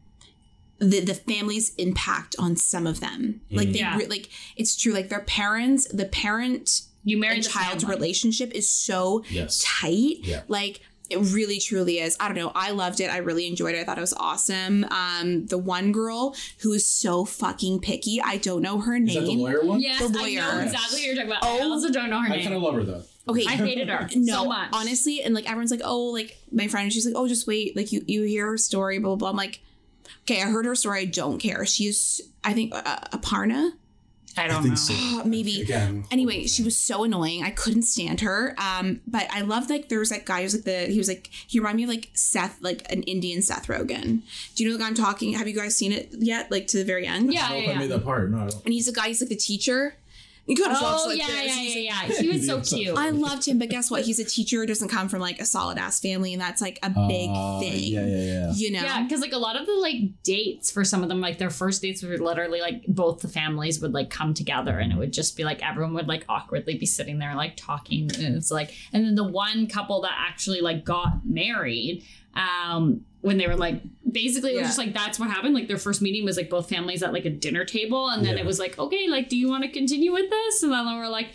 the, the family's impact on some of them. Like they Yeah. re- like it's true. Like their parents, the parent you married and child's family. relationship is so Yes. tight. Yeah. Like it really truly is. I don't know. I loved it. I really enjoyed it. I thought it was awesome. Um, the one girl who is so fucking picky. I don't know her Is that the lawyer one? Yes, The I know lawyer. exactly what you're talking about. Oh, I also don't know her I name. kind of love her though. Okay. I hated her (laughs) no, so much. honestly, and like everyone's like, oh, like my friend, she's like, oh, just wait, like you you hear her story, blah blah. blah. I'm like, okay, I heard her story. I don't care. She is, I think, uh, Aparna, I don't I think know. so. (gasps) maybe. Again. Anyway, she was so annoying. I couldn't stand her. Um, but I love like there was that guy who was like the he was like he reminded me of like Seth, like an Indian Seth Rogen. Do you know the guy I'm talking? Have you guys seen it yet? Like to the very end? Yeah, I don't yeah, I yeah. made that part. No, I don't. And he's the guy. He's like the teacher. He kind of talks Oh like yeah, this. yeah, yeah, yeah. (laughs) He was so cute. I loved him, but guess what? He's a teacher. Doesn't come from like a solid ass family, and that's like a big Uh, thing. Yeah, yeah, yeah. You know. Yeah, because like a lot of the like dates for some of them, like their first dates were literally like both the families would like come together and it would just be like everyone would like awkwardly be sitting there like talking and it's like and then the one couple that actually like got married um when they were like basically it was Yeah. just like that's what happened like their first meeting was like both families at like a dinner table and then Yeah. it was like okay like do you want to continue with this and then we were like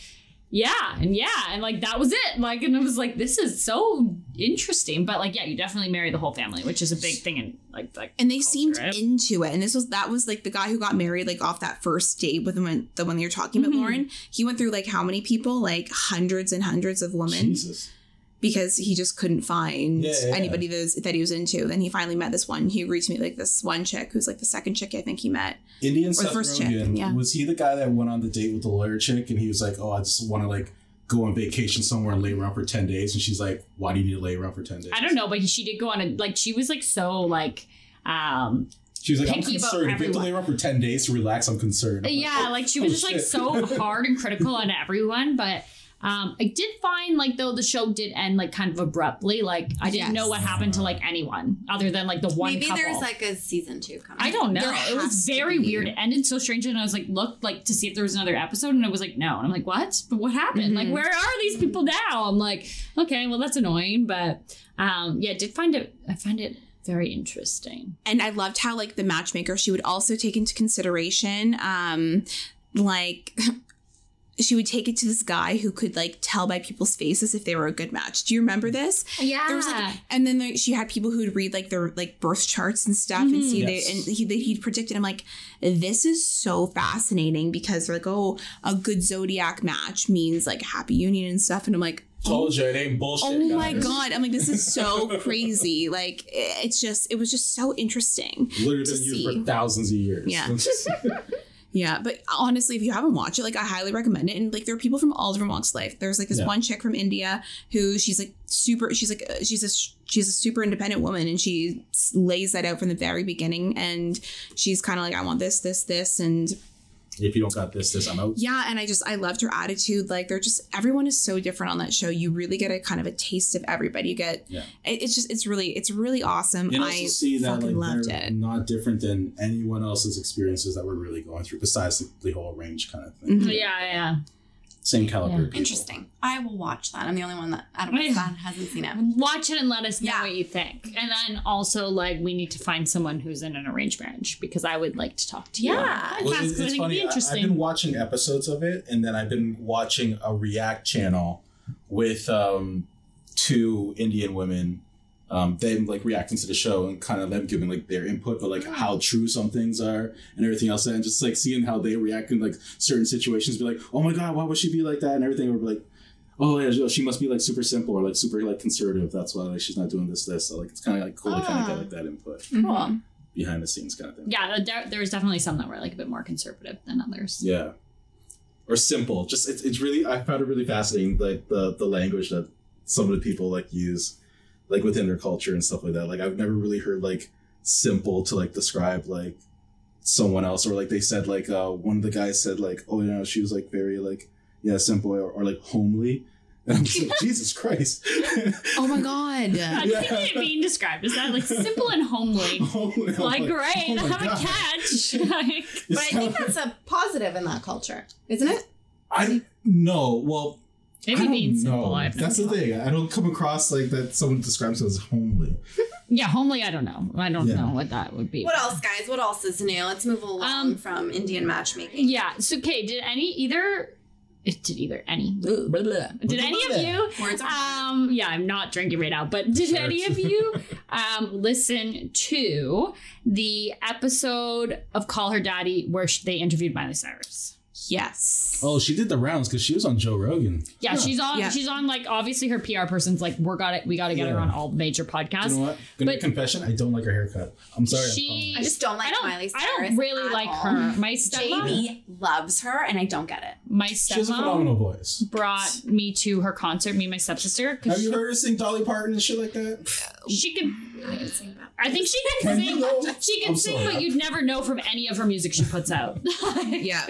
yeah and yeah and like that was it like and it was like this is so interesting but like yeah you definitely marry the whole family which is a big thing and like like and they culture, seemed right? into it and this was that was like the guy who got married like off that first date with the one the one you're talking about Mhm. lauren he went through like how many people like hundreds and hundreds of women Jesus. Because he just couldn't find Yeah, yeah, anybody that, was, that he was into then he finally met this one he agreed to meet like this one chick who's like the second chick i think he met Indian Seth first chick, yeah. was he the guy that went on the date with the lawyer chick and he was like, "Oh, I just want to like go on vacation somewhere and lay around for ten days," and she's like, "Why do you need to lay around for ten days?" I don't know, but she did go on a like she was like so like um She was like, "I'm concerned. If you have to lay around for ten days to relax, I'm concerned." I'm yeah, like she was oh, just like so (laughs) hard and critical on everyone, but um I did find like though the show did end like kind of abruptly. Like I didn't Yes. know what happened to like anyone other than like the one Maybe couple. there's like a season two coming. I don't know. There It was very weird. It ended so strangely, and I was like, looked like to see if there was another episode, and it was like, no. And I'm like, what? But what happened? Like, Mhm. where are these people now? I'm like, okay, well, that's annoying, but um, yeah, I did find it. I find it very interesting. and I loved how like the matchmaker she would also take into consideration um like (laughs) she would take it to this guy who could like tell by people's faces if they were a good match. Do you remember this? Yeah, There was like, and then like, she had people who'd read like their like birth charts and stuff and see Yes. they and he he'd predicted. I'm like, this is so fascinating because they're like, oh, a good zodiac match means like happy union and stuff. And I'm like, Told you it ain't bullshit. Oh my god! I'm like, this is so (laughs) crazy. Like, it's just, it was just so interesting. Literally been used for thousands of years. Yeah. (laughs) (laughs) Yeah, but honestly, if you haven't watched it, like I highly recommend it. And like there are people from all different walks of life. There's like this Yeah. one chick from India who she's like super. She's like uh, she's a she's a super independent woman, and she lays that out from the very beginning. And she's kind of like, I want this, this, this, and if you don't got this, this, I'm out. yeah. And I just I loved her attitude. Like they're just everyone is so different on that show. You really get a kind of a taste of everybody. You get Yeah. it, it's just it's really it's really awesome. You also I see that fucking like loved they're it. not different than anyone else's experiences that we're really going through, besides the, the whole range kind of thing. Mhm. Yeah, yeah. Same caliber. Yeah. Interesting. I will watch that. I'm the only one that out of my Yeah. son hasn't seen it. Watch it and let us know Yeah. what you think. And then also, like, we need to find someone who's in an arranged marriage because I would like to talk to you. Yeah. Well, podcast, it- 'cause I it's funny. be I, I've been watching episodes of it, and then I've been watching a React channel with um, two Indian women. Um, them like reacting to the show and kind of them giving like their input, but like how true some things are and everything else, and just like seeing how they react in like certain situations, be like, oh my god, why would she be like that, and everything, or be like, oh yeah, she must be like super simple or like super like conservative. That's why like she's not doing this this. So like it's kind of like cool to kind of Ah. get like that input Cool. behind the scenes kind of thing. yeah, there, there was definitely some that were like a bit more conservative than others. Yeah. Or simple. Just it's, it's really I found it really fascinating like the the language that some of the people like use like within their culture and stuff like that. Like I've never really heard like simple to like describe like someone else or like they said like uh one of the guys said like oh you know she was like very like yeah simple or, or like homely and I'm just like (laughs) Jesus Christ Oh my god! How do you think it being described? Is that like simple and homely? (laughs) Homely. I'm Like, great, oh my have a catch. (laughs) Like, But I think that's a positive in that culture, isn't it? I no well I maybe don't being simple. I've That's the thing. I don't come across like that. Someone describes it as homely. (laughs) Yeah, homely. I don't know. I don't Yeah. know what that would be. What else, guys? What else is new? Let's move along Um, from Indian matchmaking. Yeah. So, okay. Did any either? Did either any? Did any of you? Words are hard. Um. Yeah, I'm not drinking right now. But did any of you (laughs) um listen to the episode of Call Her Daddy where sh- they interviewed Miley Cyrus? Yes. Oh, she did the rounds because she was on Joe Rogan. Yeah, she's on. Yeah. She's on. Like, obviously, her PR person's like, we're got it. We got to get her on all major podcasts. You know what? Gonna But- make confession. I don't like her haircut. I'm sorry. I'm She- I just don't like I don't. Miley I Cyrus. don't really at like all. her. My stepmom. JB loves her, and I don't get it. My she has a phenomenal stepmom voice. brought me to her concert. Me and my stepsister. 'cause Have you she- heard her sing Dolly Parton and shit like that? She could. I think she can Can sing. She can I'm sing, sorry. but you'd never know from any of her music she puts out. (laughs) Yeah.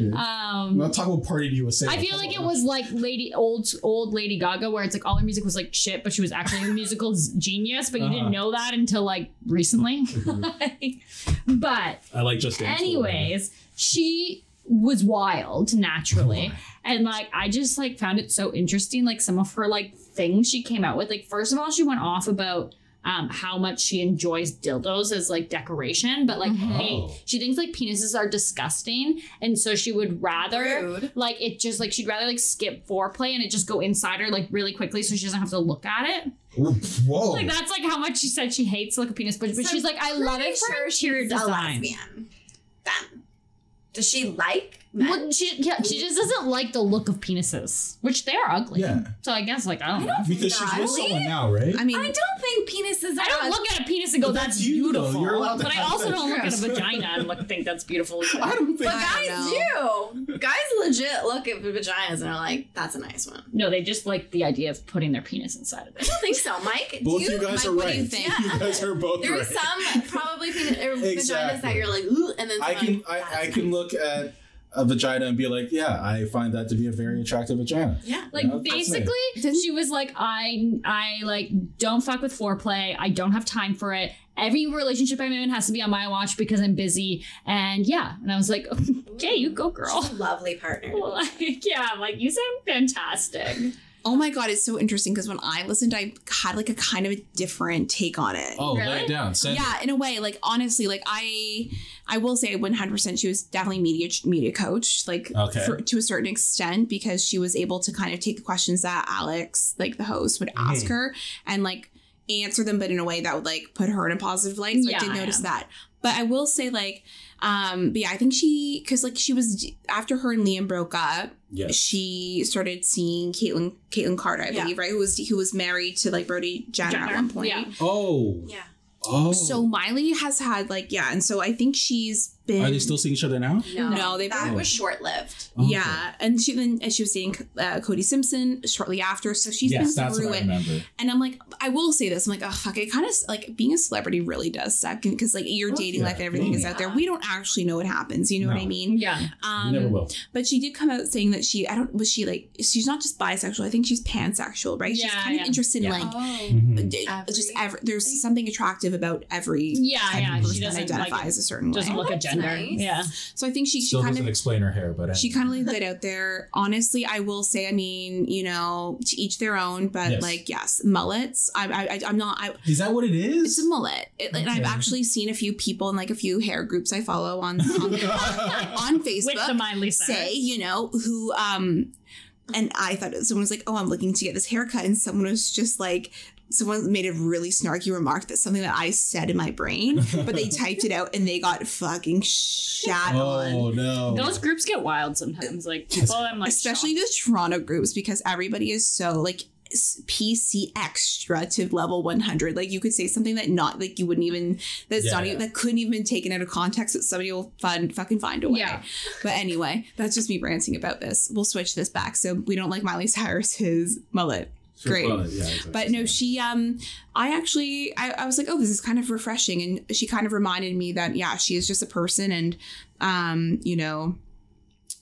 I'm Um, not talking about Party to USA. I feel like it was like Lady old old Lady Gaga, where it's like all her music was like shit, but she was actually a musical genius, but you Uh-huh. didn't know that until like recently. (laughs) but I like just anyways, she was wild naturally. And like I just like found it so interesting, like some of her like things she came out with. Like, first of all, she went off about um how much she enjoys dildos as like decoration, but like hey, Oh. she thinks like penises are disgusting. And so she would rather Rude. like it just like she'd rather like skip foreplay and it just go inside her like really quickly so she doesn't have to look at it. Whoa. Like that's like how much she said she hates like a penis, but, but So she's like, I love it for sure interior she's design. a lesbian. Then, does she like men? Well, she yeah, she just doesn't like the look of penises, which they are ugly. Yeah. So I guess like I don't know. because she's with Ugly? someone now, right? I mean, I don't think penises. Are I don't look at a penis and go, "That's, that's you, though. beautiful," You're allowed to but I have also that. don't look at a vagina and look think that's beautiful. either. (laughs) I don't think. But guys don't. Guys legit look at vaginas and are like, "That's a nice one." No, they just like the idea of putting their penis inside of it. I don't think so, Mike. Both do you guys Mike, are what right. do you think? (laughs) You guys are both There are right. some probably (laughs) penis, or er, vaginas that you're like, Ooh, and then I can like, I, I can look at a vagina and be like, yeah, I find that to be a very attractive vagina. Yeah. Like Yeah, that's basically, she was like, I I like don't fuck with foreplay. I don't have time for it. Every relationship I'm in has to be on my watch because I'm busy. And yeah, and I was like, okay, you go, girl. She's a lovely partner. (laughs) Like, yeah, I'm like you sound fantastic. oh my god, it's so interesting because when I listened, I had like a kind of a different take on it. Oh, Really? down. yeah, in a way, like honestly, like I, I will say 100 percent she was definitely media media coach, like Okay. for, to a certain extent because she was able to kind of take the questions that Alex, like the host, would ask Mhm. her and like answer them, but in a way that would like put her in a positive light. So I did notice yeah. that. But I will say like, um, but yeah, I think she because like she was after her and Liam broke up, Yes. she started seeing Kaitlynn Kaitlynn Carter, I Yeah. believe, right? Who was who was married to like Brody Jenner, at one point. yeah. Oh. Yeah. Oh. So Miley has had like yeah, and so I think she's been. Are they still seeing each other now? No, No, they that were- was short lived. Okay. Yeah, and she then and she was seeing uh, Cody Simpson shortly after, so she's yes, been that's through what I it. remember. And I'm like, I will say this, I'm like, oh fuck, it kind of like being a celebrity really does suck because like your dating yeah. life and everything is out there. We don't actually know what happens. You know what I mean? Yeah. Um, never will. But she did come out saying that she, I don't, was she like, she's not just bisexual. I think she's pansexual, right? she's Yeah, kind yeah. of interested Yeah. in like. Oh. Mhm. Every- just every, there's something attractive about every Yeah, type yeah. of She person that doesn't identifies like a certain doesn't look at that's gender. nice. Yeah. So I think she, she Still kind doesn't of explain her hair, but she kind of laid that out there. Honestly, I will say, I mean, you know, to each their own, but Yes. like, yes, mullets. I, I, I- I'm not. I, Is that what it is? it's a mullet, It- and I've actually seen a few people in like a few hair groups I follow on on, (laughs) on Facebook With the Miley say, you know, who um, and I thought someone was like, oh, I'm looking to get this haircut, and someone was just like. Someone made a really snarky remark that's something that I said in my brain, but they (laughs) typed it out and they got fucking shat oh, on. Oh no. Those groups get wild sometimes. Like people, I'm like, especially shocked. the Toronto groups because everybody is so like PC extra to level 100. Like you could say something that not like you wouldn't even that's Yeah, not yeah. even that couldn't even been taken out of context that somebody will find fucking find a way. Yeah. But anyway, that's just me ranting about this. We'll switch this back. So we don't like Miley Cyrus's mullet. Great. yeah, exactly. But no, she um I actually I, I was like, oh, this is kind of refreshing. And she kind of reminded me that yeah, she is just a person and um, you know,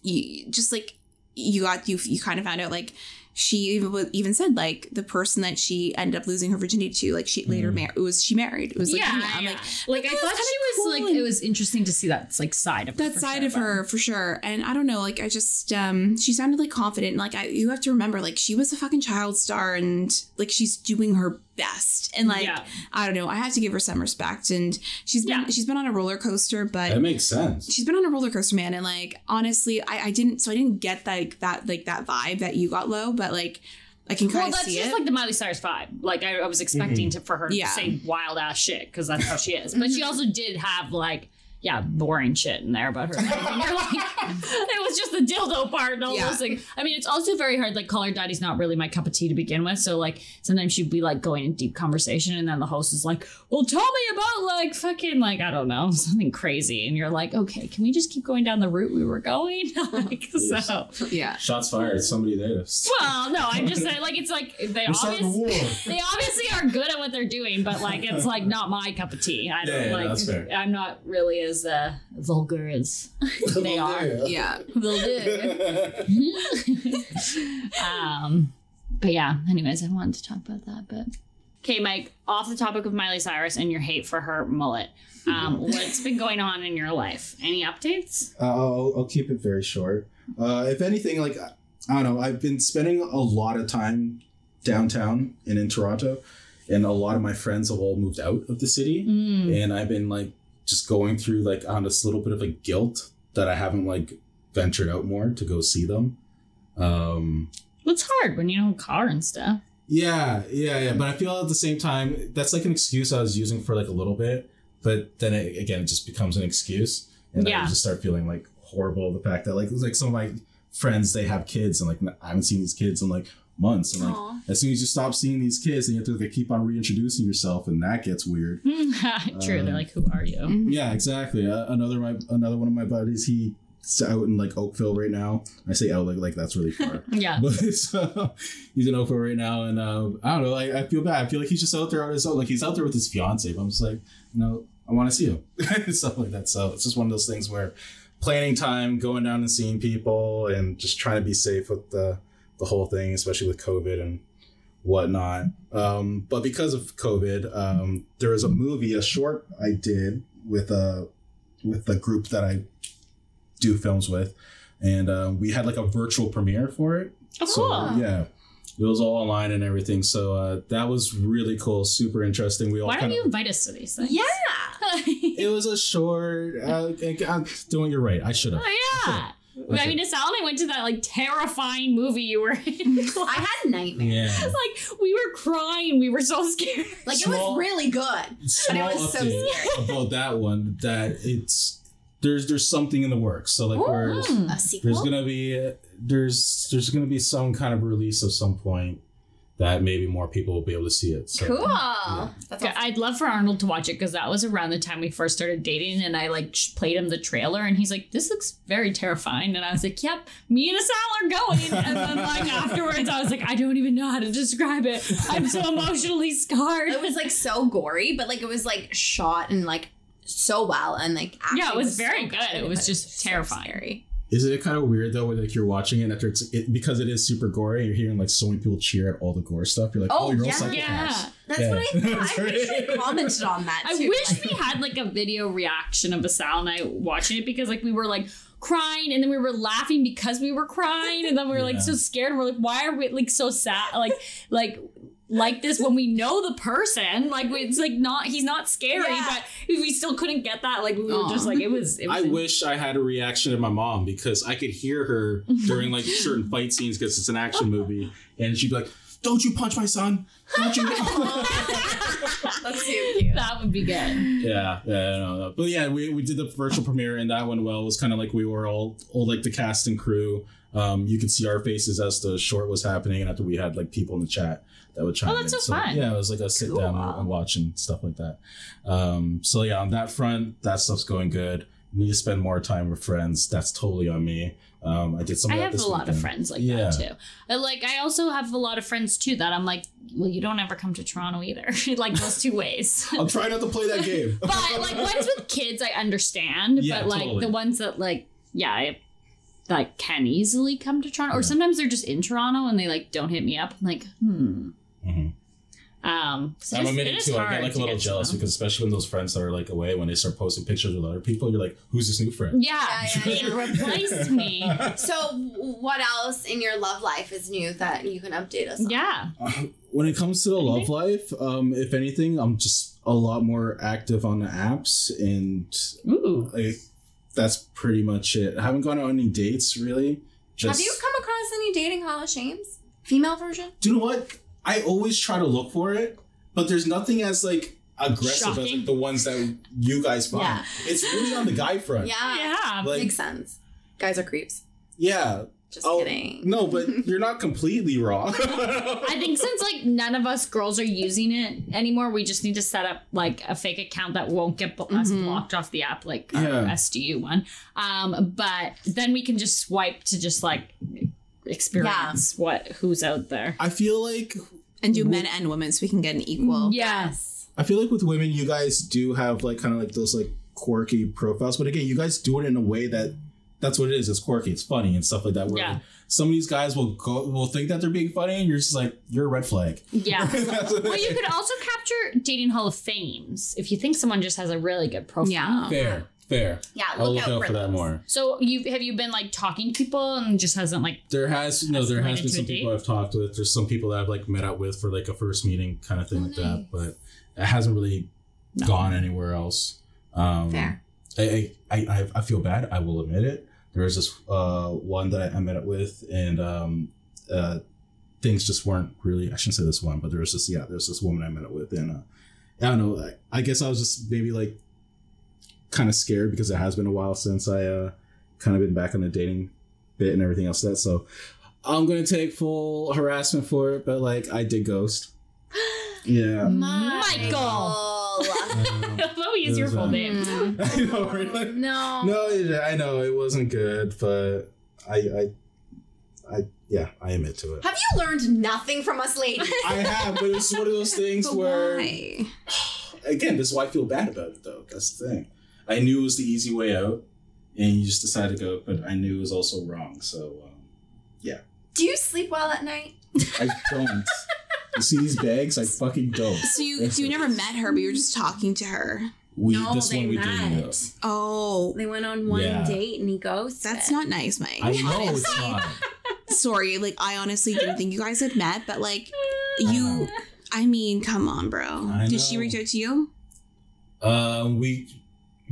you just like you got you you kind of found out like she even even said like the person that she ended up losing her virginity to, like she later married it was she married. It was like yeah, yeah, I'm yeah. like like, I thought she was cool like and- it was interesting to see that like side of her that for side sure, of but- her for sure. And i don't know like i just um she sounded like confident. And like i you have to remember like she was a fucking child star and like she's doing her best and like Yeah. i don't know i have to give her some respect and she's been Yeah. she's been on a roller coaster but that makes sense. she's been on a roller coaster man and like honestly i i didn't so i didn't get like that like that vibe that you got low but like i can Well, kind of that's see just it like the Miley Cyrus vibe. Like I, I was expecting mm-hmm. to for her Yeah. to say wild ass shit because that's how she is. But she mm-hmm. also did have like yeah boring shit in there about her. life. And you're like, it was just the dildo part and all Yeah. those things. I mean, it's also very hard. Like, Call Her Daddy's not really my cup of tea to begin with. So like sometimes she'd be like going in deep conversation, and then the host is like, "Well, tell me about like fucking like I don't know (laughs) something crazy," and you're like, "Okay, can we just keep going down the route we were going?" (laughs) like (laughs) so. yeah Shots fired. Somebody there. Well, no, I'm just saying, like, it's like they We're obviously war. they obviously are good at what they're doing, but like it's like not my cup of tea. I don't Yeah, yeah, like. that's fair. I'm not really as uh, vulgar as (laughs) they are. yeah Vulgar. (laughs) (laughs) um, but yeah. Anyways, I wanted to talk about that. But okay, Mike. Off the topic of Miley Cyrus and your hate for her mullet. Um, what's been going on in your life? Any updates? Uh, I'll, I'll keep it very short. Uh, if anything, like I don't know, I've been spending a lot of time downtown and in Toronto, and a lot of my friends have all moved out of the city, Mm. and I've been like just going through like on this little bit of a guilt that I haven't like ventured out more to go see them. Um, It's hard when you don't have a car and stuff. yeah, yeah, yeah. But I feel at the same time that's like an excuse I was using for like a little bit, but then it, again it just becomes an excuse, and Yeah. I just start feeling like horrible. The fact that like like some of my friends they have kids and like I haven't seen these kids and like months, and like Aw. as soon as you stop seeing these kids, then you have to like, keep on reintroducing yourself, and that gets weird. (laughs) True. They're Um, like, who are you? Yeah, exactly. Uh, another my another one of my buddies he. He's out in like Oakville right now. I say out like like that's really far. (laughs) Yeah. (laughs) But so he's in Oakville right now, and uh, I don't know. Like, I feel bad. I feel like he's just out there on his own. Like he's out there with his fiance. But I'm just like, you know, I want to see him, stuff like that. So it's just one of those things where planning time, going down and seeing people, and just trying to be safe with the the whole thing, especially with COVID and whatnot. Um, but because of COVID, um, there was a movie, a short I did with a with the group that I do films with, and uh, we had like a virtual premiere for it. Oh, So cool. yeah, it was all online and everything. So uh, that was really cool, super interesting. We all Why don't you invite us to these things? Yeah. It was a short. Uh, I'm doing it right. I should have. oh yeah. I mean, Asal and I went to that like terrifying movie you were in. (laughs) I had nightmares. Yeah. like we were crying. We were so scared. Like it was really good. Small was so scary. about that one that it's there's there's something in the works. So like we're Mm. A there's gonna be there's there's gonna be some kind of release of some point that maybe more people will be able to see it. So, cool. yeah. That's awesome. I'd love for Arnold to watch it because that was around the time we first started dating, and I like played him the trailer, and he's like, "This looks very terrifying," and I was like, "Yep, me and Asal are going." And then like (laughs) afterwards, I was like, "I don't even know how to describe it. I'm so emotionally scarred." It was like so gory, but like it was like shot and like so well and like Yeah, it acting was very so good. It was but just so terrifying. scary. Is it kind of weird though, where like you're watching it after it's it, because it is super gory, and you're hearing like so many people cheer at all the gore stuff. You're like, oh, Oh, you're all yeah. psychopaths. Yeah. That's Yeah. what I (laughs) thought. I wish we commented on that. I wish we had like a video reaction of Asal and I watching it because like we were like crying and then we were laughing because we were crying and then we were like so scared and we're like why are we like so sad like like like this when we know the person like it's like not he's not scary Yeah. but we still couldn't get that like we were Aw. just like it was, it was I wish I had a reaction to my mom because I could hear her (laughs) during like certain fight scenes because it's an action movie, and she'd be like, "Don't you punch my son? Don't you?" (laughs) That's so cute. that would be good yeah, yeah, I know. But yeah, we, we did the virtual premiere and that went well. It was kind of like we were all all like the cast and crew. Um, you could see our faces as the short was happening, and after we had like people in the chat that would chime Oh, that's in. so fun. Yeah, it was like a sit down Cool. and watch and stuff like that. Um, so yeah, on that front, that stuff's going good. Need to spend more time with friends. That's totally on me. Um, I did some. I of that have this a lot of friends like Yeah. that too. Uh, Like I also have a lot of friends too that I'm like, well, you don't ever come to Toronto either. (laughs) like those two ways. (laughs) I'll try not to play that game. (laughs) but like ones with kids, I understand. Yeah, but like totally. the ones that like, yeah, I like can easily come to Toronto, or sometimes they're just in Toronto and they like don't hit me up. I'm like, hmm. Mhm. Um, so I'm just- admitting it is too. I hard get like a little jealous because especially when those friends that are like away, when they start posting pictures with other people, you're like, "Who's this new friend?" yeah, Yeah, yeah, it yeah. replaced me. (laughs) So, what else in your love life is new that you can update us on? Yeah, when it comes to the love life, um, if anything, I'm just a lot more active on the apps, and ooh, like that's pretty much it. I haven't gone on any dates really. Just Have you come across any dating Hall of Shames? Female version? do you know what? I always try to look for it, but there's nothing as like aggressive as like the ones that you guys find. Yeah. It's really on the guy front. Yeah. yeah. Like Makes sense. Guys are creeps. yeah. Just Oh, kidding. No, but (laughs) you're not completely wrong. I think since like none of us girls are using it anymore, we just need to set up like a fake account that won't get blo- us Mhm. blocked off the app, like Yeah. our SDU one. Um, but then we can just swipe to just like experience what who's out there. I feel like and do men and women so we can get an equal. Yes. I feel like with women, you guys do have like kind of like those like quirky profiles, but again, you guys do it in a way that that's what it is. It's quirky, it's funny, and stuff like that. Where Yeah. some of these guys will go will think that they're being funny, and you're just like you're a red flag. Yeah. That's (laughs) what- well, you could also capture dating hall of fames if you think someone just has a really good profile. Yeah. fair, fair. Yeah, I'll look look out out for that those. more. So you have you been like talking to people and just hasn't like There has no, there has been some people I've talked with. There's some people that I've like met up with for like a first meeting kind of thing Oh, like that, but it hasn't really No. gone anywhere else. Um, Fair. I, I, I, I feel bad. I will admit it. There was this uh, one that I, I met up with, and um, uh, things just weren't really. I shouldn't say this one, but there was this yeah, there's this woman I met up with, and uh, I don't know. I, I guess I was just maybe like kind of scared because it has been a while since I uh, kind of been back on the dating bit and everything else. That so I'm gonna take full harassment for it, but like I did ghost. (gasps) Yeah. Michael. Um, (laughs) (laughs) Let me use your full name. (laughs) I know, really. No. No, it- I know it wasn't good, but I, I, I, yeah, I admit to it. Have you learned nothing from us ladies? I have, but it's one of those things But where, why? (sighs) again, this is why I feel bad about it, though. That's the thing. I knew it was the easy way out, and you just decided to go, but I knew it was also wrong. So um, Do you sleep well at night? I don't. you see these bags? I (laughs) fucking don't. So you so you never met her, but you were just talking to her. We no, this they one we did met. know. Oh, They went on one Yeah. date and he ghosted. that's not nice, Mike. I know (laughs) it's not. Sorry, like I honestly didn't think you guys had met, but like you, I mean, come on, bro. I Did she reach out to you? Um, we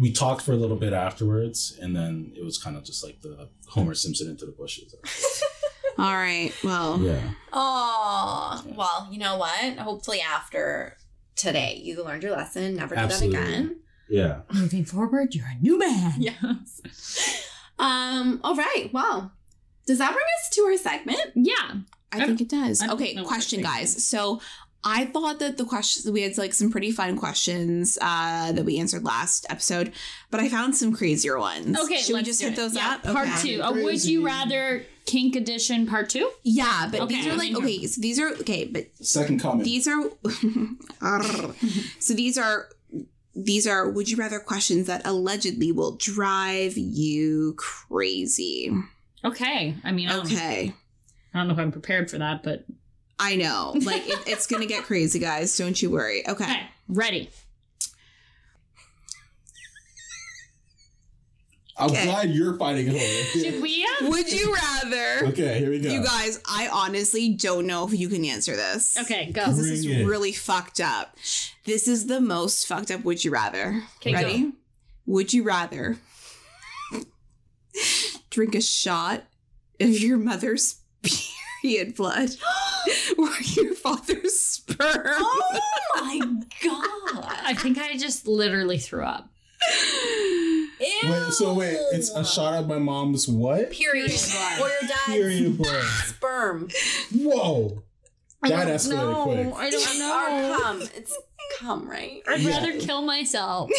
we talked for a little bit afterwards, and then it was kind of just like the Homer Simpson into the bushes. (laughs) All right. Well, yeah. Oh, Yeah. well, you know what? Hopefully, after today, you learned your lesson. Never do Absolutely. that again. Yeah. Moving forward, you're a new man. (laughs) Yes. um. All right. Well, does that bring us to our segment? Yeah. I think it does. I Okay, know question, guys. So I thought that the questions we had like some pretty fun questions uh, that we answered last episode, but I found some crazier ones. Okay, should we let's just do hit it. those Yeah, up? Part Okay. two. A would you rather kink edition part two? Yeah, but Okay, these are like okay. So these are okay, but Second comment. these are (laughs) so these are these are would you rather questions that allegedly will drive you crazy. Okay. I mean, I don't, Okay. I don't know if I'm prepared for that, but I know. Like it, it's gonna get crazy, guys. Don't you worry. Okay. okay. Ready. I'm Okay. glad you're fighting it Should we? Uh, Would you rather okay, here we go. You guys, I honestly don't know if you can answer this. okay, go. Because this is it. really fucked up. This is the most fucked up would you rather. Okay, go. Ready? Would you rather (laughs) drink a shot of your mother's (laughs) period blood (gasps) (laughs) or your father's sperm? Oh my god! I think I just literally threw up. Ew. Wait, so wait, it's a shot of my mom's what? period blood or your dad's Period blood. sperm Whoa. That escalated no, quick. I don't or know. cum. It's cum, right? I'd Yeah. rather kill myself.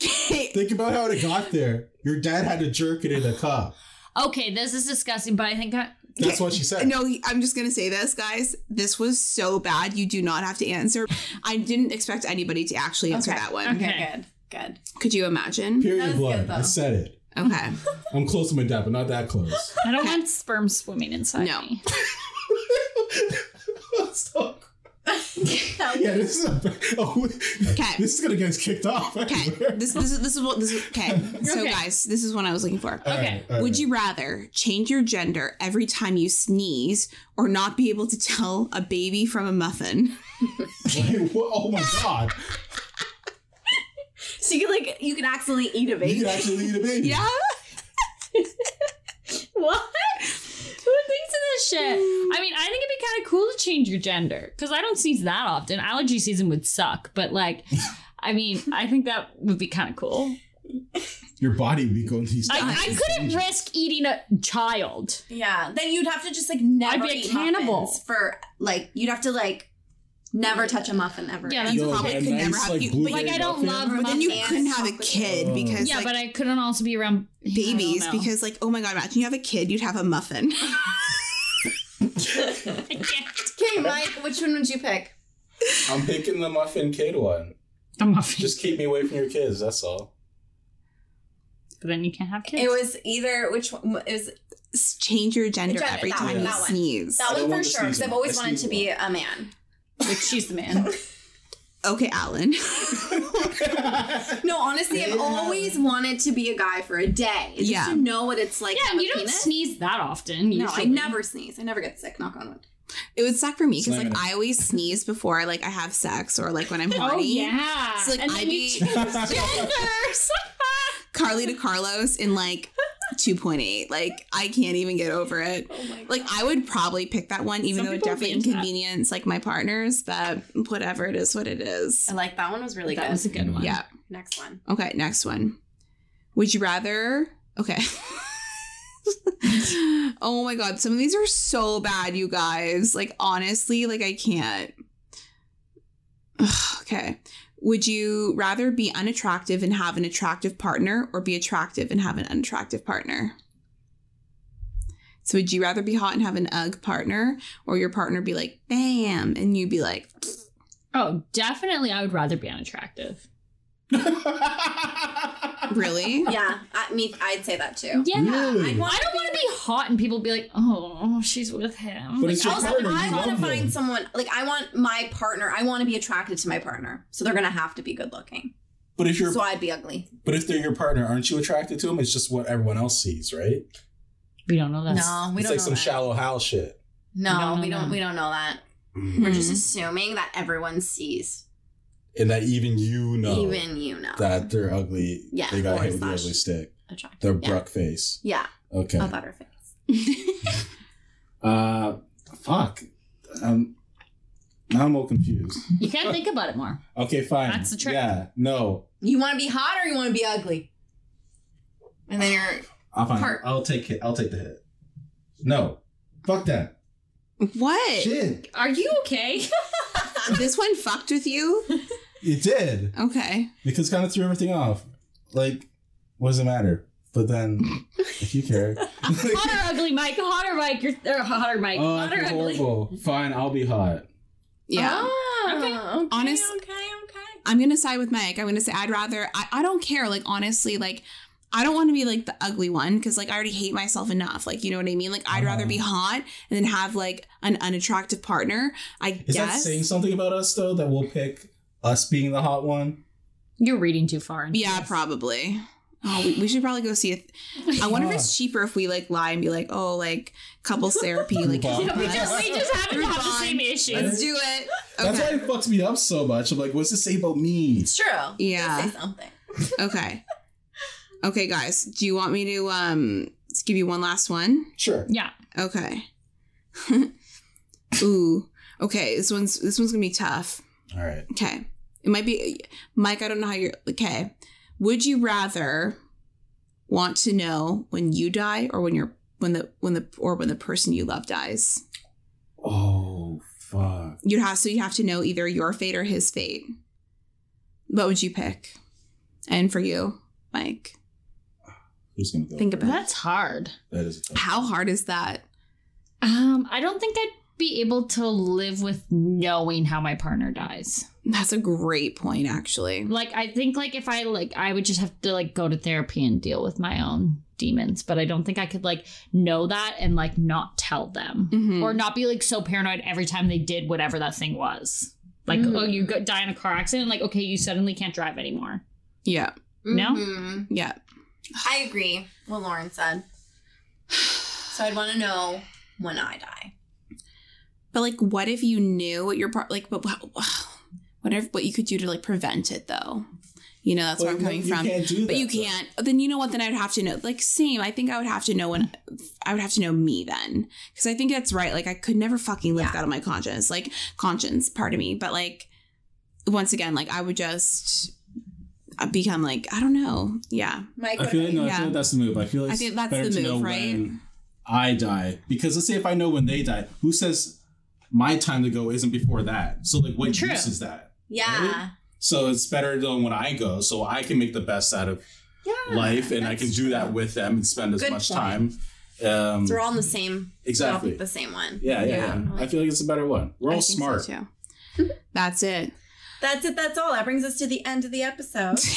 Think about how it got there. Your dad had to jerk it in a cup. Okay, this is disgusting, but I think I. That's what she said. No, I'm just gonna say this, guys. This was so bad. You do not have to answer. I didn't expect anybody to actually answer Okay. that one. Okay, Okay. good, good. Could you imagine? Period blood. good. I said it. Okay. (laughs) I'm close to my dad, but not that close. I don't Okay. want sperm swimming inside No. me. (laughs) So- yeah, this is a, oh, (laughs) Okay. This is gonna get us kicked off. (laughs) Okay. This this is this is what this is okay. (laughs) So Okay. guys, this is what I was looking for. Okay. all Would right. you rather change your gender every time you sneeze or not be able to tell a baby from a muffin? Wait. Oh my god! So you can like you can accidentally eat a baby. You can actually eat a baby. Yeah? What? Who thinks of this shit? I mean, I think it'd be kind of cool to change your gender because I don't sneeze that often. Allergy season would suck, but like, I mean, I think that would be kind of cool. Your body would be going these. I, I couldn't risk eating a child. Yeah. Then you'd have to just like never I'd be a eat cannibal. for like you'd have to like never touch a muffin ever. Yeah, that's You Yo, probably a could never have like, you- blueberry Like, I don't muffin? love But then you couldn't have a kid chip. because yeah, like but I couldn't also be around babies I don't know. because like oh my god, imagine you have a kid, you'd have a muffin. (laughs) (laughs) Okay, Mike, which one would you pick? I'm picking the muffin kid one. A muffin. Just keep me away from your kids. That's all. but then you can't have kids. It was either which one it was Change your gender Gender, every that time one, you that one. sneeze. that I don't one for sure Because I've always wanted to sneeze be a man. Which she's the man. Okay, Alan. No, honestly, I've always wanted to be a guy for a day. Just Yeah. to know what it's like. to yeah, have you a don't penis. sneeze that often. No, I never sneeze. I never get sick. Knock on wood. It would suck for me because like. I always sneeze before like I have sex or like when I'm horny. Oh horny. yeah. So, like, and I'd then you be- (laughs) Carley to Carlos in like 2.8. Like I can't even get over it. Oh Like I would probably pick that one, even Some though it people would be definitely into that. like my partners. But whatever it is, what it is. I like that one. Was really that good. That was a good one. Yeah. Next one. Okay, next one. Would you rather? Okay. (laughs) oh my god, some of these are so bad, you guys. Like honestly, like I can't. Ugh, (sighs) okay. Would you rather be unattractive and have an attractive partner or be attractive and have an unattractive partner? So would you rather be hot and have an UGG partner or your partner be like, bam, and you'd be like, Oh, definitely. I would rather be unattractive. Really? Yeah, I mean, I'd say that too. Yeah. Really? I'd want I don't want to be hot and people be like, oh, she's with him. But Like, it's your Also, partner, I want to find them. someone like I want my partner. I want to be attracted to my partner, so they're gonna have to be good looking. But if you're, So I'd be ugly. but if they're your partner, aren't you attracted to them? It's just what everyone else sees, right? we don't know that. no, we it's don't It's like know some that. shallow Hal shit. No, We don't know we don't. that. We don't know that. Mm. We're just assuming that everyone sees. And that even you know Even you know. that they're ugly. Yeah, they got or hit with the slash- ugly stick. Attractive. They're yeah. bruck face. Yeah. Okay. A butterface. (laughs) Uh, fuck. Um, now I'm all confused. You can't think about it more. Okay, fine. That's the trick. Yeah, no. You want to be hot or you want to be ugly? And then you're. I'll fine. Part. I'll take it. I'll take the hit. No, fuck that. What? Shit, Are you okay? (laughs) This one fucked with you? (laughs) it did Okay. because kind of threw everything off. Like, what does it matter? But then, if you care, (laughs) (laughs) hot or ugly, Mike? Hot or Mike? You're or hot or Mike? oh, I hot or feel ugly? horrible. Fine, I'll be hot. Yeah. Oh, Okay. okay. Honest- Okay. Okay. I'm gonna side with Mike. I'm gonna say I'd rather I, I don't care, like honestly, like I don't want to be like the ugly one because like I already hate myself enough. Like, you know what I mean? Like I'd rather be uh-huh. hot and then have like an unattractive partner. I guess. Is that saying something about us though? That we'll pick us being the hot one. You're reading too far. into yeah, this. probably. Oh, we, we should probably go see it. I wonder if it's cheaper if we like lie and be like, oh, like couples therapy. (laughs) Like, Groupon. Yeah, (laughs) we just we just happen to have the same issues. let's do it. That's why it fucks me up so much. I'm like, what's this say about me? It's true. Yeah. Say something. (laughs) Okay. Okay, guys. Do you want me to um give you one last one? Sure. Yeah. Okay. Ooh. Okay, this one's this one's gonna be tough. All right. Okay. It might be Mike, I don't know how you're okay. Would you rather want to know when you die or when you're when the when the or when the person you love dies? Oh fuck. You'd have so you have to know either your fate or his fate. What would you pick? And for you, Mike, Who's gonna go? think first? about it. That's hard. That is. Tough How hard is that? Um, I don't think I'd be able to live with knowing how my partner dies. That's a great point, actually. Like I think like if I like I would just have to like go to therapy and deal with my own demons, but I don't think I could like know that and like not tell them Mhm. or not be like so paranoid every time they did whatever that thing was. Like Mhm. oh you go, die in a car accident like okay you suddenly can't drive anymore. Yeah, No? Mhm. yeah. I agree. What Lauren said. (sighs) So I'd want to know when I die. But like, what if you knew what your part like? But what if what you could do to like prevent it though? You know, that's where I'm coming you from. can't do But you can't. Then you know what? Then I'd have to know. Like same. I think I would have to know when. I would have to know me then, because I think that's right. Like I could never fucking live Yeah. that on my conscience. Like conscience, part of me. But like, once again, like I would just uh, become like I don't know. Yeah. Mike, I feel like no, I feel like that's the move. I feel like I think that's the move, right? I die because let's say if I know when they die, who says my time to go isn't before that? So like, what True. use is that? yeah. So it's better than when I go, so I can make the best out of Yeah. life, and I can do that with them and spend as Good much point. time. Um, So we're all in the same. exactly. We all pick the same one. yeah, yeah, Yeah. yeah. I feel like it's a better one. We're I all think so, smart. too. (laughs) That's it. That's it. That's all. That brings us to the end of the episode. (laughs)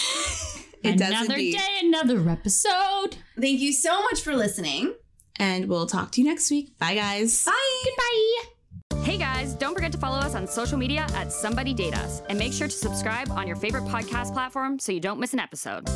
It does another day, another episode. Thank you so much for listening. And we'll talk to you next week. Bye, guys. Bye. Bye. Hey guys, don't forget to follow us on social media at Somebody Date Us and make sure to subscribe on your favorite podcast platform so you don't miss an episode.